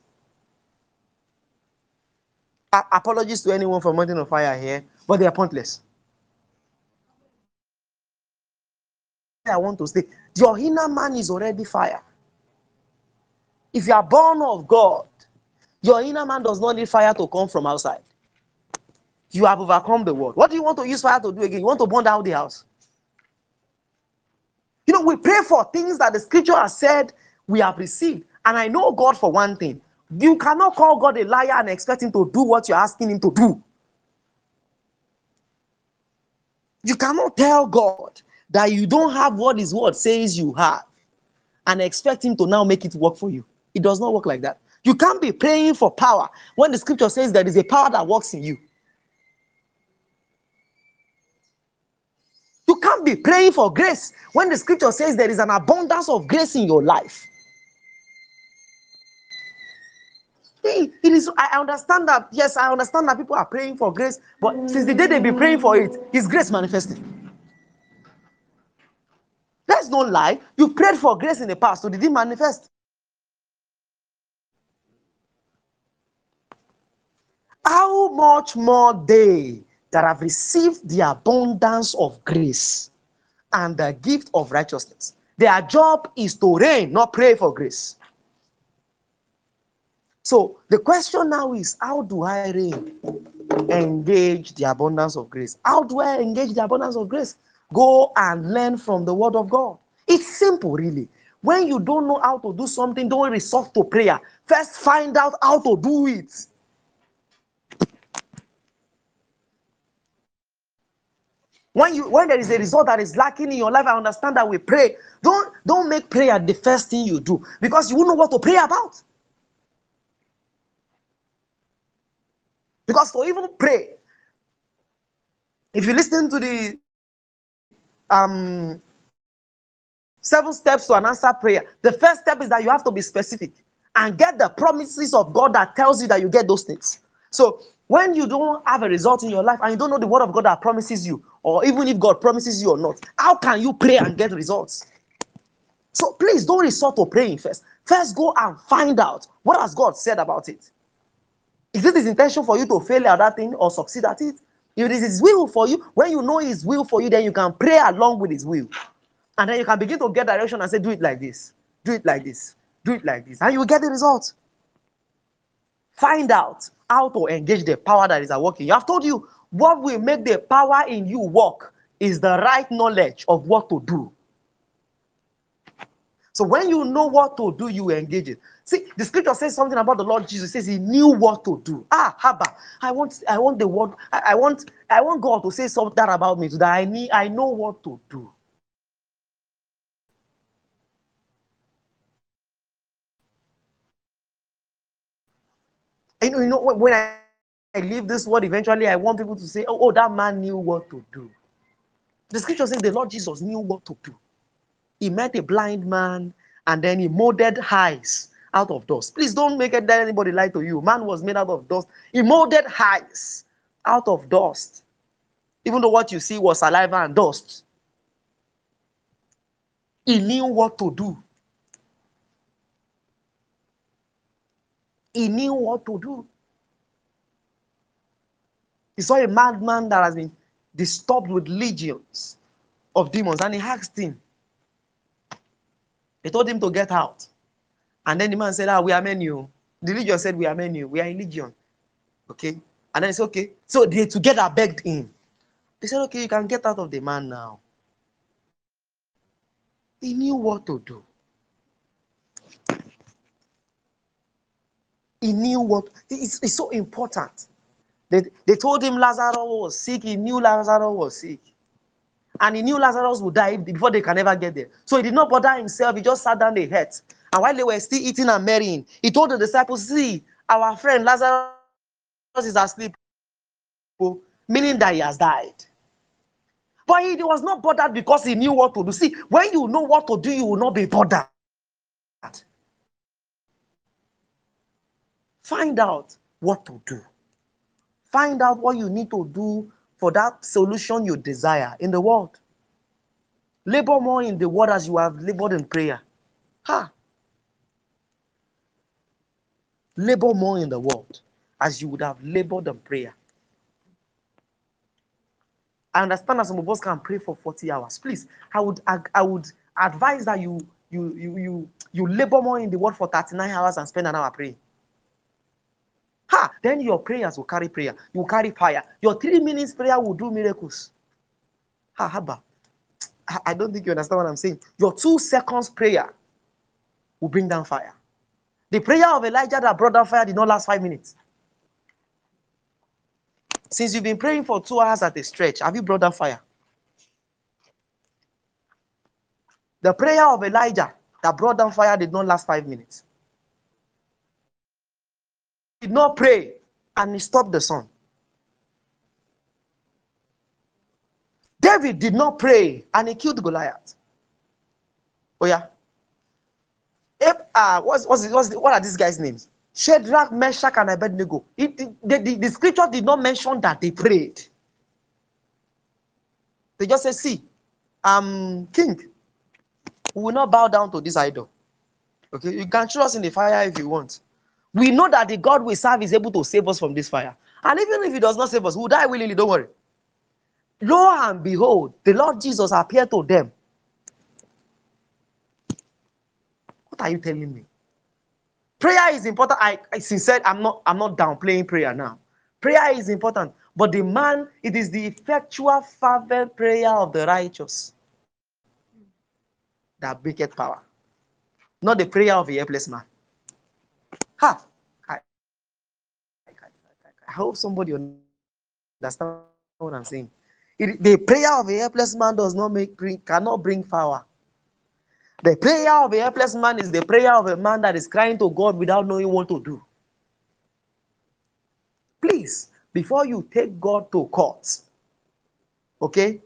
A- apologies to anyone for mountain of fire here, but they are pointless. I want to say, your inner man is already fire. If you are born of God, your inner man does not need fire to come from outside. You have overcome the world. What do you want to use fire to do again? You want to burn down the house. You know, we pray for things that the scripture has said we have received. And I know God for one thing. You cannot call God a liar and expect him to do what you're asking him to do. You cannot tell God that you don't have what his word says you have and expect him to now make it work for you. It does not work like that. You can't be praying for power when the scripture says there is a power that works in you. You can't be praying for grace when the scripture says there is an abundance of grace in your life. It is, I understand that, yes, I understand that people are praying for grace, but since the day they've been praying for it, is grace manifesting? Let's not lie. You prayed for grace in the past, so did it manifest? How much more they that have received the abundance of grace and the gift of righteousness? Their job is to reign, not pray for grace. So the question now is how do I reign? Engage the abundance of grace. How do I engage the abundance of grace? Go and learn from the word of God. It's simple, really. When you don't know how to do something, don't resort to prayer. First, find out how to do it. When you when there is a result that is lacking in your life, I understand that we pray. Don't don't make prayer the first thing you do because you won't know what to pray about. Because to even pray, if you listen to the um seven steps to an answer prayer, the first step is that you have to be specific and get the promises of God that tells you that you get those things. So when you don't have a result in your life and you don't know the word of God that promises you, or even if God promises you or not, how can you pray and get results? So please don't resort to praying first. First, go and find out what has God said about it. Is it his intention for you to fail at that thing or succeed at it? If it is his will for you, when you know his will for you, then you can pray along with his will. And then you can begin to get direction and say, do it like this, do it like this, do it like this, and you will get the result. Find out how to engage the power that is at work in you. I've told you what will make the power in you work is the right knowledge of what to do. So when you know what to do, you engage it. See, the scripture says something about the Lord Jesus. It says he knew what to do. Ah, Haba, I want, I want the word, I, I want, I want God to say something about me today. I need, I know what to do. And you know, when I, I leave this word, eventually I want people to say, oh, oh, that man knew what to do. The scripture says the Lord Jesus knew what to do. He met a blind man and then he molded eyes out of dust. Please don't make it that anybody lie to you. Man was made out of dust. He molded eyes out of dust. Even though what you see was saliva and dust. He knew what to do. He knew what to do. He saw a madman that has been disturbed with legions of demons and he asked him. They told him to get out. And then the man said, Ah, we are menu. The legion said, We are menu. We are in legion. Okay. And then he said, Okay. So they together begged him. They said, Okay, you can get out of the man now. He knew what to do. He knew what it's, it's so important. They, they told him Lazarus was sick. He knew Lazarus was sick. And he knew Lazarus would die before they can ever get there. So he did not bother himself. He just sat down and ate. And while they were still eating and marrying, he told the disciples, See, our friend Lazarus is asleep, oh, meaning that he has died. But he was not bothered because he knew what to do. See, when you know what to do, you will not be bothered. Find out what to do. Find out what you need to do for that solution you desire in the world. Labor more in the word as you have labored in prayer. Ha! Labor more in the world as you would have labored in prayer. I understand that some of us can pray for 40 hours. Please, I would I, I would advise that you you you you you labor more in the word for 39 hours and spend an hour praying. Ha! Then your prayers will carry prayer. You carry fire. Your three minutes prayer will do miracles. Ha haba. I don't think you understand what I'm saying. Your two seconds prayer will bring down fire. The prayer of Elijah that brought down fire did not last five minutes. Since you've been praying for two hours at a stretch, have you brought down fire? The prayer of Elijah that brought down fire did not last five minutes. Did not pray and he stopped the sun. David did not pray and he killed Goliath. Oh, yeah. If, uh, what's, what's, what's the, what are these guys' names? Shadrach, Meshach, and Abednego. It, the, the, the scripture did not mention that they prayed. They just say, See, um, king, we will not bow down to this idol. Okay, you can throw us in the fire if you want. We know that the God we serve is able to save us from this fire. And even if he does not save us, we'll die willingly, don't worry. Lo and behold, the Lord Jesus appeared to them. What are you telling me? Prayer is important. I, I said I'm not I'm not downplaying prayer now. Prayer is important, but the man, it is the effectual fervent prayer of the righteous that breaketh power, not the prayer of a helpless man. Ha! I, I, hope somebody understand what I'm saying. It, the prayer of a helpless man does not make bring, cannot bring power. The prayer of a helpless man is the prayer of a man that is crying to God without knowing what to do. Please, before you take God to court, okay,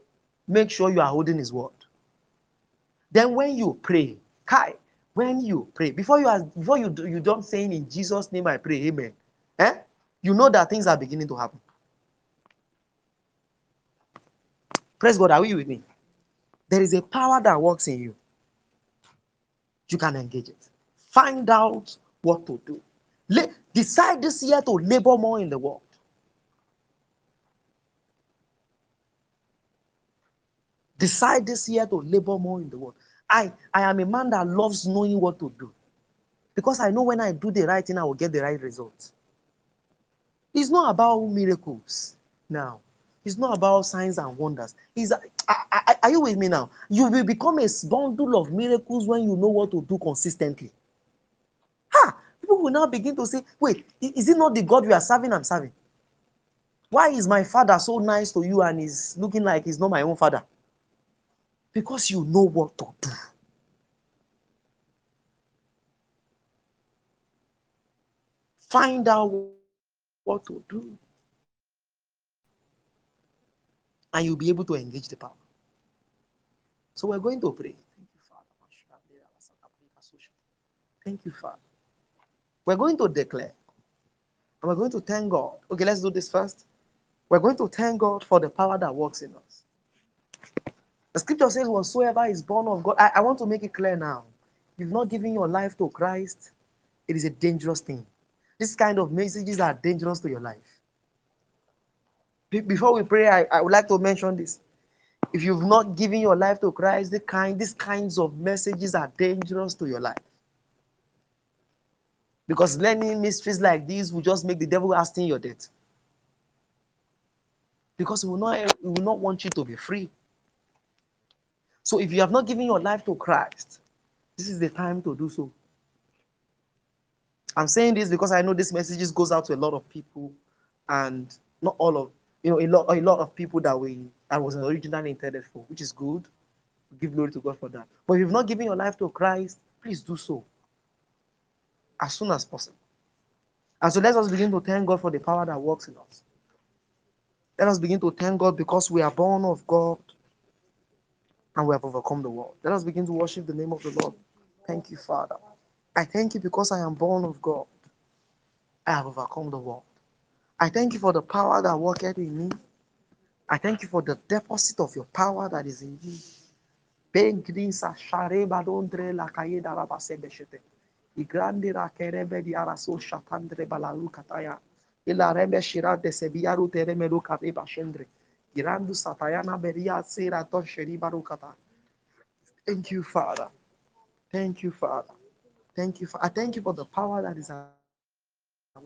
make sure you are holding his word. Then when you pray, Kai, when you pray, before you are before you do, you don't saying in Jesus' name I pray, amen. Eh? You know that things are beginning to happen. Praise God, are you with me? There is a power that works in you. You can engage it. Find out what to do. Decide this year to labor more in the world. Decide this year to labor more in the world. I, I am a man that loves knowing what to do. Because I know when I do the right thing, I will get the right result. It's not about miracles now. It's not about signs and wonders. Is are you with me now? You will become a bundle of miracles when you know what to do consistently. Ha! People will now begin to say, wait, is it not the God we are serving I'm serving? Why is my father so nice to you and he's looking like he's not my own father? Because you know what to do. Find out what to do. And you'll be able to engage the power. So we're going to pray. Thank you, Father. Thank you, Father. We're going to declare. And we're going to thank God. Okay, let's do this first. We're going to thank God for the power that works in us. The scripture says, Whatsoever is born of God. I, I want to make it clear now. If you've not given your life to Christ, it is a dangerous thing. This kind of messages are dangerous to your life. Be- before we pray, I, I would like to mention this. If you've not given your life to Christ, the kind, these kinds of messages are dangerous to your life. Because learning mysteries like these will just make the devil asking your debt. Because he will not, he will not want you to be free. So if you have not given your life to Christ, this is the time to do so. I'm saying this because I know this message goes out to a lot of people, and not all of you know a lot a lot of people that we that was originally intended for, which is good. Give glory to God for that. But if you've not given your life to Christ, please do so as soon as possible. And so let us begin to thank God for the power that works in us. Let us begin to thank God because we are born of God and we have overcome the world. Let us begin to worship the name of the Lord. Thank you, Father. I thank you because I am born of God I have overcome the world. I thank you for the power that worketh in me. I thank you for the deposit of your power that is in. Igrande ra kerebe di araso shatandre balaru kataya. Ila rebe shira de sebiaru tereme lu kareba shendre. Girandu satayana beria sera to sheriba rukata. Thank you, Father. Thank you, Father. Thank you. For, I thank you for the power that is at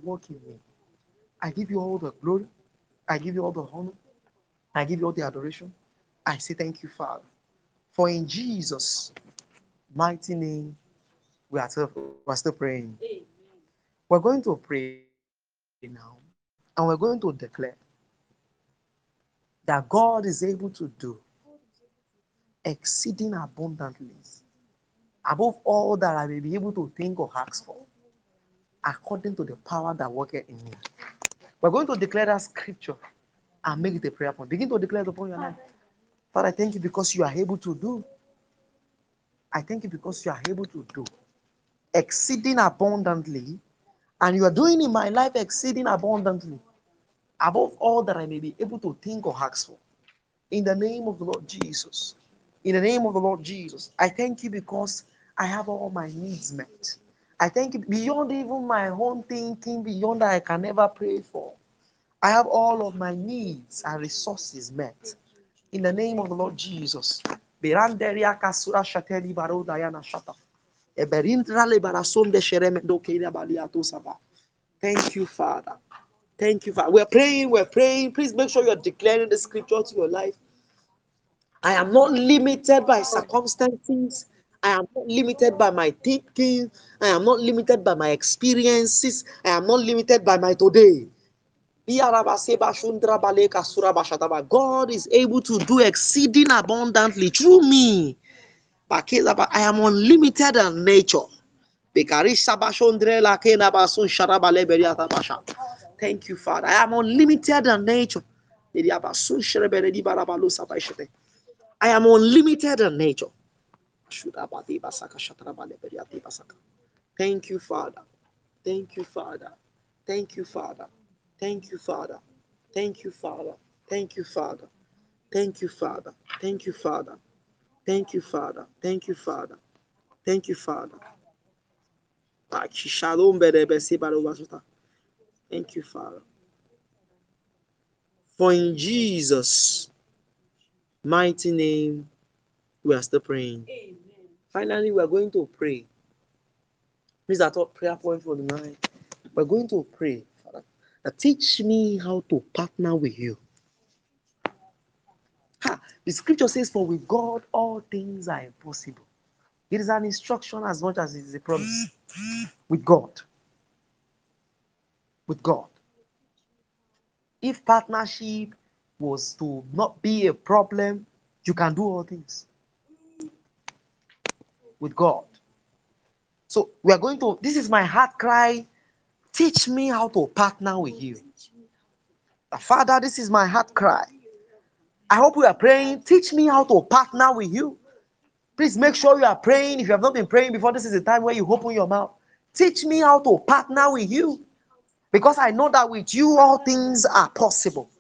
work in me. I give you all the glory. I give you all the honor. I give you all the adoration. I say thank you, Father. For in Jesus' mighty name, we are still, we are still praying. We're going to pray now, and we're going to declare that God is able to do exceeding abundantly above all that I may be able to think or ask for, according to the power that worketh in me. We're going to declare that scripture and make it a prayer point. Begin to declare it upon your life. Father, I thank you because you are able to do. I thank you because you are able to do exceeding abundantly, and you are doing in my life exceeding abundantly above all that I may be able to think or ask for. In the name of the Lord Jesus. In the name of the Lord Jesus. I thank you because I have all my needs met. I thank you beyond even my own thinking, beyond that I can never pray for. I have all of my needs and resources met. In the name of the Lord Jesus. Beranderia kasura shateli baro dayana shata. Eberindra le barason shereme do keida baliato saba. Thank you, Father. Thank you, Father. We're praying, we're praying. Please make sure you're declaring the scripture to your life. I am not limited by circumstances. I am not limited by my thinking. I am not limited by my experiences. I am not limited by my today. God is able to do exceeding abundantly through me. I am unlimited in nature. Thank you, Father. I am unlimited in nature. I am unlimited in nature. Thank you, Father. Thank you, Father. Thank you, Father. Thank you, Father. Thank you, Father. Thank you, Father. Thank you, Father. Thank you, Father. Thank you, Father. Thank you, Father. Thank you, Father. Thank you, Father. For in Jesus' mighty name, we are still praying. Amen. Finally, we are going to pray. Please, our top prayer point for the night. We're going to pray. Father, teach me how to partner with you. Ha, the scripture says, For with God all things are impossible. It is an instruction as much as it is a promise. With God. With God. If partnership was to not be a problem, you can do all things. With God. So we are going to, this is my heart cry. Teach me how to partner with you. Father, this is my heart cry. I hope we are praying. Teach me how to partner with you. Please make sure you are praying. If you have not been praying before, this is the time where you open your mouth. Teach me how to partner with you. Because I know that with you, all things are possible.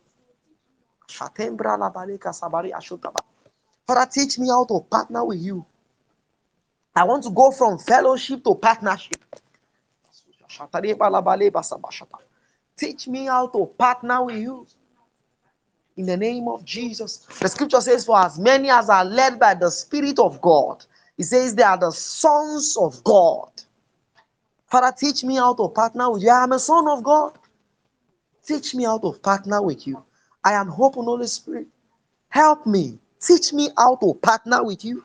Father, teach me how to partner with you. I want to go from fellowship to partnership. Teach me how to partner with you. In the name of Jesus. The scripture says, For as many as are led by the Spirit of God, it says they are the sons of God. Father, teach me how to partner with you. I am a son of God. Teach me how to partner with you. I am hope in Holy Spirit. Help me. Teach me how to partner with you.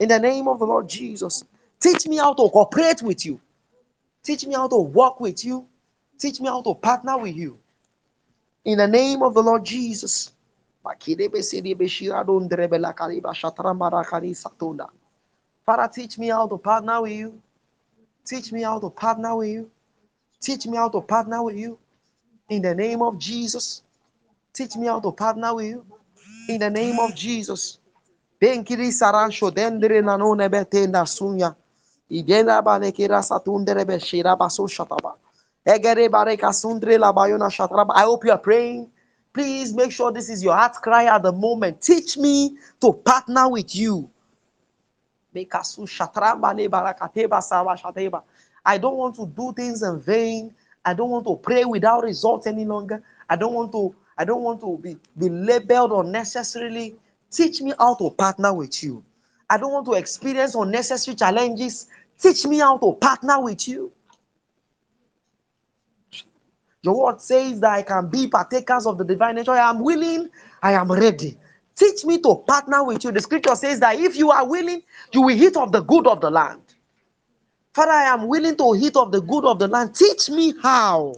In the name of the Lord Jesus. Teach me how to cooperate with you. Teach me how to work with you. Teach me how to partner with you. In the name of the Lord Jesus. Father, teach me how to partner with you. Teach me how to partner with you. Teach me how to partner with you. In the name of Jesus. Teach me how to partner with you. In the name of Jesus. Benkiri dendere nanone betenda sunya. Igena balekira satundere beshira baso shataba. Egere bareka sundre la bayona. I hope you are praying. Please make sure this is your heart cry at the moment. Teach me to partner with you. I don't want to do things in vain. I don't want to pray without results any longer. I don't want to, I don't want to be, be labeled unnecessarily. Teach me how to partner with you. I don't want to experience unnecessary challenges. Teach me how to partner with you. Your word says that I can be partakers of the divine nature. I am willing, I am ready. Teach me to partner with you. The scripture says that if you are willing, you will eat of the good of the land. Father, I am willing to eat of the good of the land. Teach me how.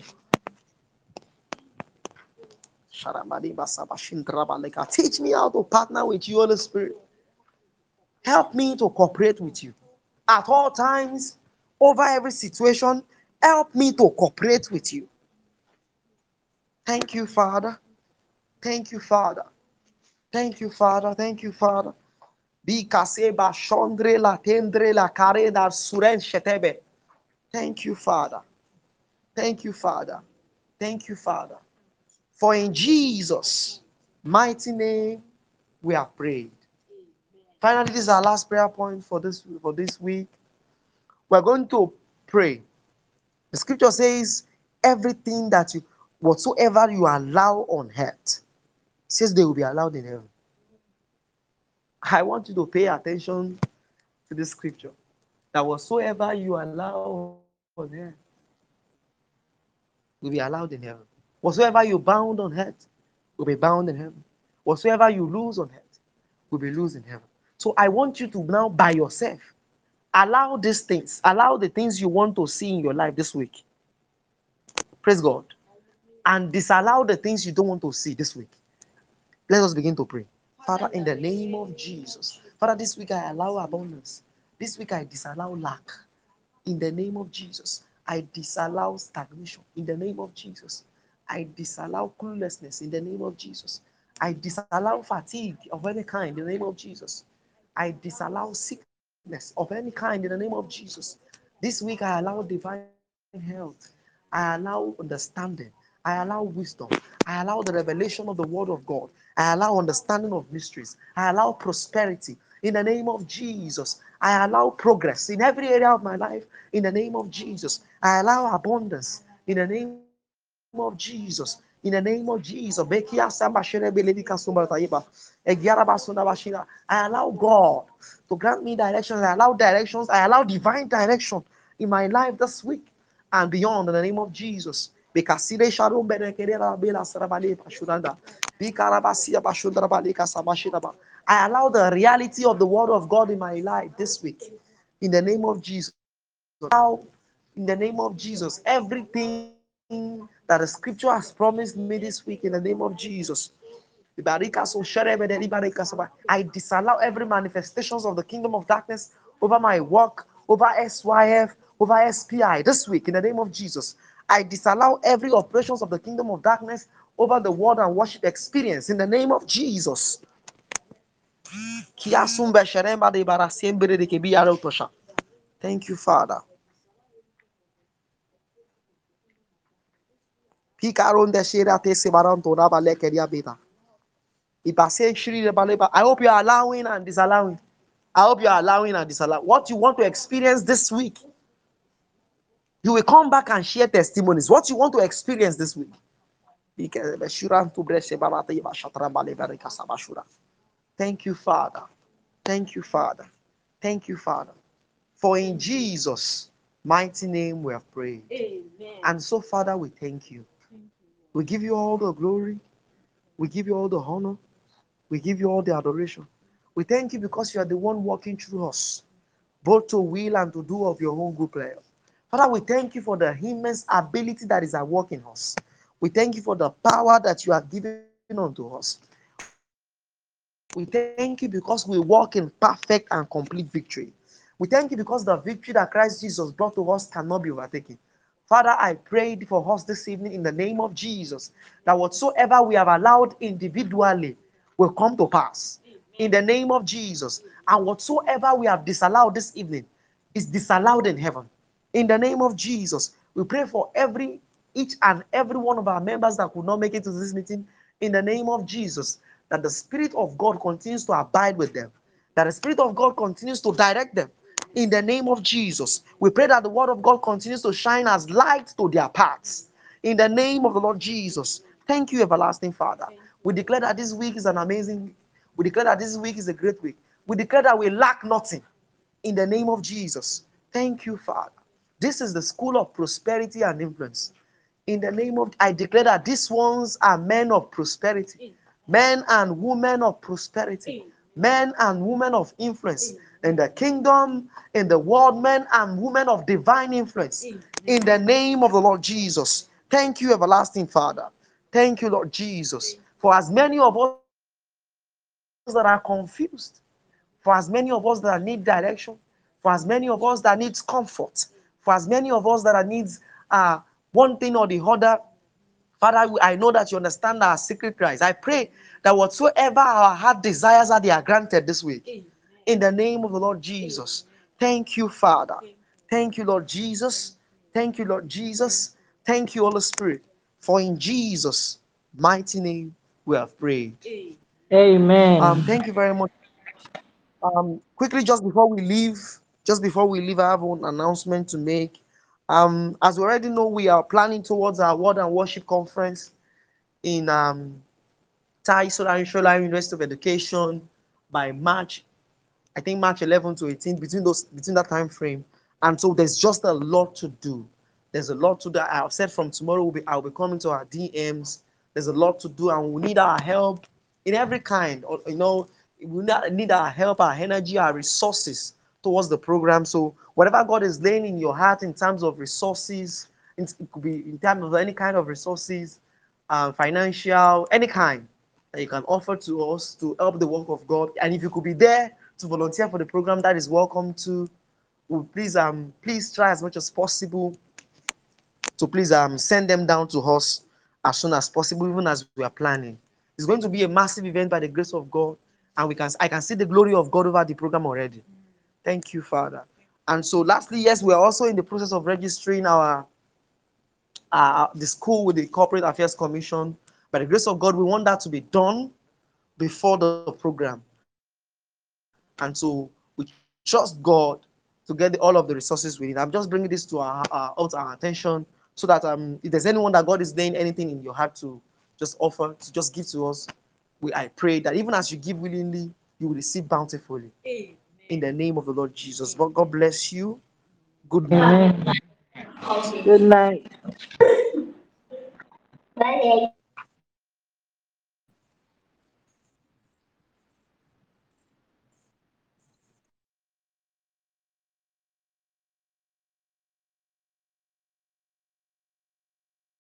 Teach me how to partner with you, Holy Spirit. Help me to cooperate with you at all times, over every situation. Help me to cooperate with you. Thank you, Father. Thank you, Father. Thank you, Father. Thank you, Father. Bikaseba shondre la tendre la kare dar. Thank you, Father. Thank you, Father. Thank you, Father. For in Jesus' mighty name we are prayed. Finally, this is our last prayer point for this for this week. We're going to pray. The scripture says, everything that you whatsoever you allow on earth, says they will be allowed in heaven. I want you to pay attention to this scripture. That whatsoever you allow on earth will be allowed in heaven. Whatsoever you bound on earth will be bound in heaven. Whatsoever you lose on earth will be loose in heaven. So I want you to now by yourself allow these things, allow the things you want to see in your life this week. Praise God. And disallow the things you don't want to see this week. Let us begin to pray. Father, in the name of Jesus. Father, this week I allow abundance. This week I disallow lack. In the name of Jesus. I disallow stagnation. In the name of Jesus. I disallow cluelessness. In the name of Jesus. I disallow fatigue of any kind. In the name of Jesus. I disallow sickness of any kind. In the name of Jesus. This week I allow divine health. I allow understanding. I allow wisdom. I allow the revelation of the word of God. I allow understanding of mysteries. I allow prosperity in the name of Jesus. I allow progress in every area of my life in the name of Jesus. I allow abundance in the name of Jesus. In the name of Jesus. I allow God to grant me directions. I allow directions. I allow divine direction in my life this week and beyond in the name of Jesus. Bekasire I allow the reality of the word of God in my life this week. In the name of Jesus. Now, in the name of Jesus, everything that the scripture has promised me this week in the name of Jesus. I disallow every manifestations of the kingdom of darkness over my work, over SYF, over SPI this week in the name of Jesus. I disallow every operations of the kingdom of darkness over the word and worship experience in the name of Jesus. Thank you, Father. I hope you are allowing and disallowing. I hope you are allowing and disallowing. What you want to experience this week, you will come back and share testimonies. What you want to experience this week. Thank you, Father. Thank you, Father. Thank you, Father. For in Jesus' mighty name we have prayed. Amen. And so, Father, we thank you. We give you all the glory. We give you all the honor. We give you all the adoration. We thank you because you are the one working through us, both to will and to do of your own good pleasure. Father, we thank you for the immense ability that is at work in us. We thank you for the power that you have given unto us. We thank you because we walk in perfect and complete victory. We thank you because the victory that Christ Jesus brought to us cannot be overtaken. Father, I prayed for us this evening in the name of Jesus that whatsoever we have allowed individually will come to pass in the name of Jesus. And whatsoever we have disallowed this evening is disallowed in heaven in the name of Jesus. We pray for every each and every one of our members that could not make it to this meeting in the name of Jesus. That the Spirit of God continues to abide with them, that the Spirit of God continues to direct them in the name of Jesus. We pray that the Word of God continues to shine as light to their paths in the name of the Lord Jesus. Thank you, everlasting Father. We declare that this week is an amazing week. We declare that this week is a great week. We declare that we lack nothing in the name of Jesus. Thank you, Father. This is the school of prosperity and influence. In the name of, I declare that these ones are men of prosperity, men and women of prosperity, men and women of influence in the kingdom, in the world, men and women of divine influence. In the name of the Lord Jesus. Thank you, everlasting Father. Thank you, Lord Jesus. For as many of us that are confused, for as many of us that need direction, for as many of us that needs comfort, for as many of us that needs uh, one thing or the other, Father, I know that you understand our secret cries. I pray that whatsoever our heart desires are they are granted this week. In the name of the Lord Jesus. Thank you, Father. Thank you, Lord Jesus. Thank you, Lord Jesus. Thank you, Holy Spirit. For in Jesus' mighty name we have prayed. Amen. Um, thank you very much. Um, quickly, just before we leave, just before we leave, I have an announcement to make. Um, as we already know, we are planning towards our Word and Worship Conference in um, Tai Solar Shola University of Education by March, I think March 11 to 18, between those between that time frame. And so there's just a lot to do. There's a lot to do. I've said from tomorrow we'll be I'll be coming to our DMs. There's a lot to do, and we need our help in every kind. Or you know, we need our help, our energy, our resources towards the program. So whatever God is laying in your heart in terms of resources, it could be in terms of any kind of resources, uh, financial, any kind that you can offer to us to help the work of God. And if you could be there to volunteer for the program, that is welcome to. Please um please try as much as possible to please um send them down to us as soon as possible, even as we are planning. It's going to be a massive event by the grace of God, and we can I can see the glory of God over the program already. Thank you, Father. And so, lastly, yes, we are also in the process of registering our uh, the school with the Corporate Affairs Commission. By the grace of God, we want that to be done before the program. And so we trust God to get all of the resources we need. I'm just bringing this to our, our, out our attention so that um, if there's anyone that God is laying anything in your heart to just offer, to just give to us, we I pray that even as you give willingly, you will receive bountifully. In the name of the Lord Jesus. But God bless you. Good night. Amen. Good night.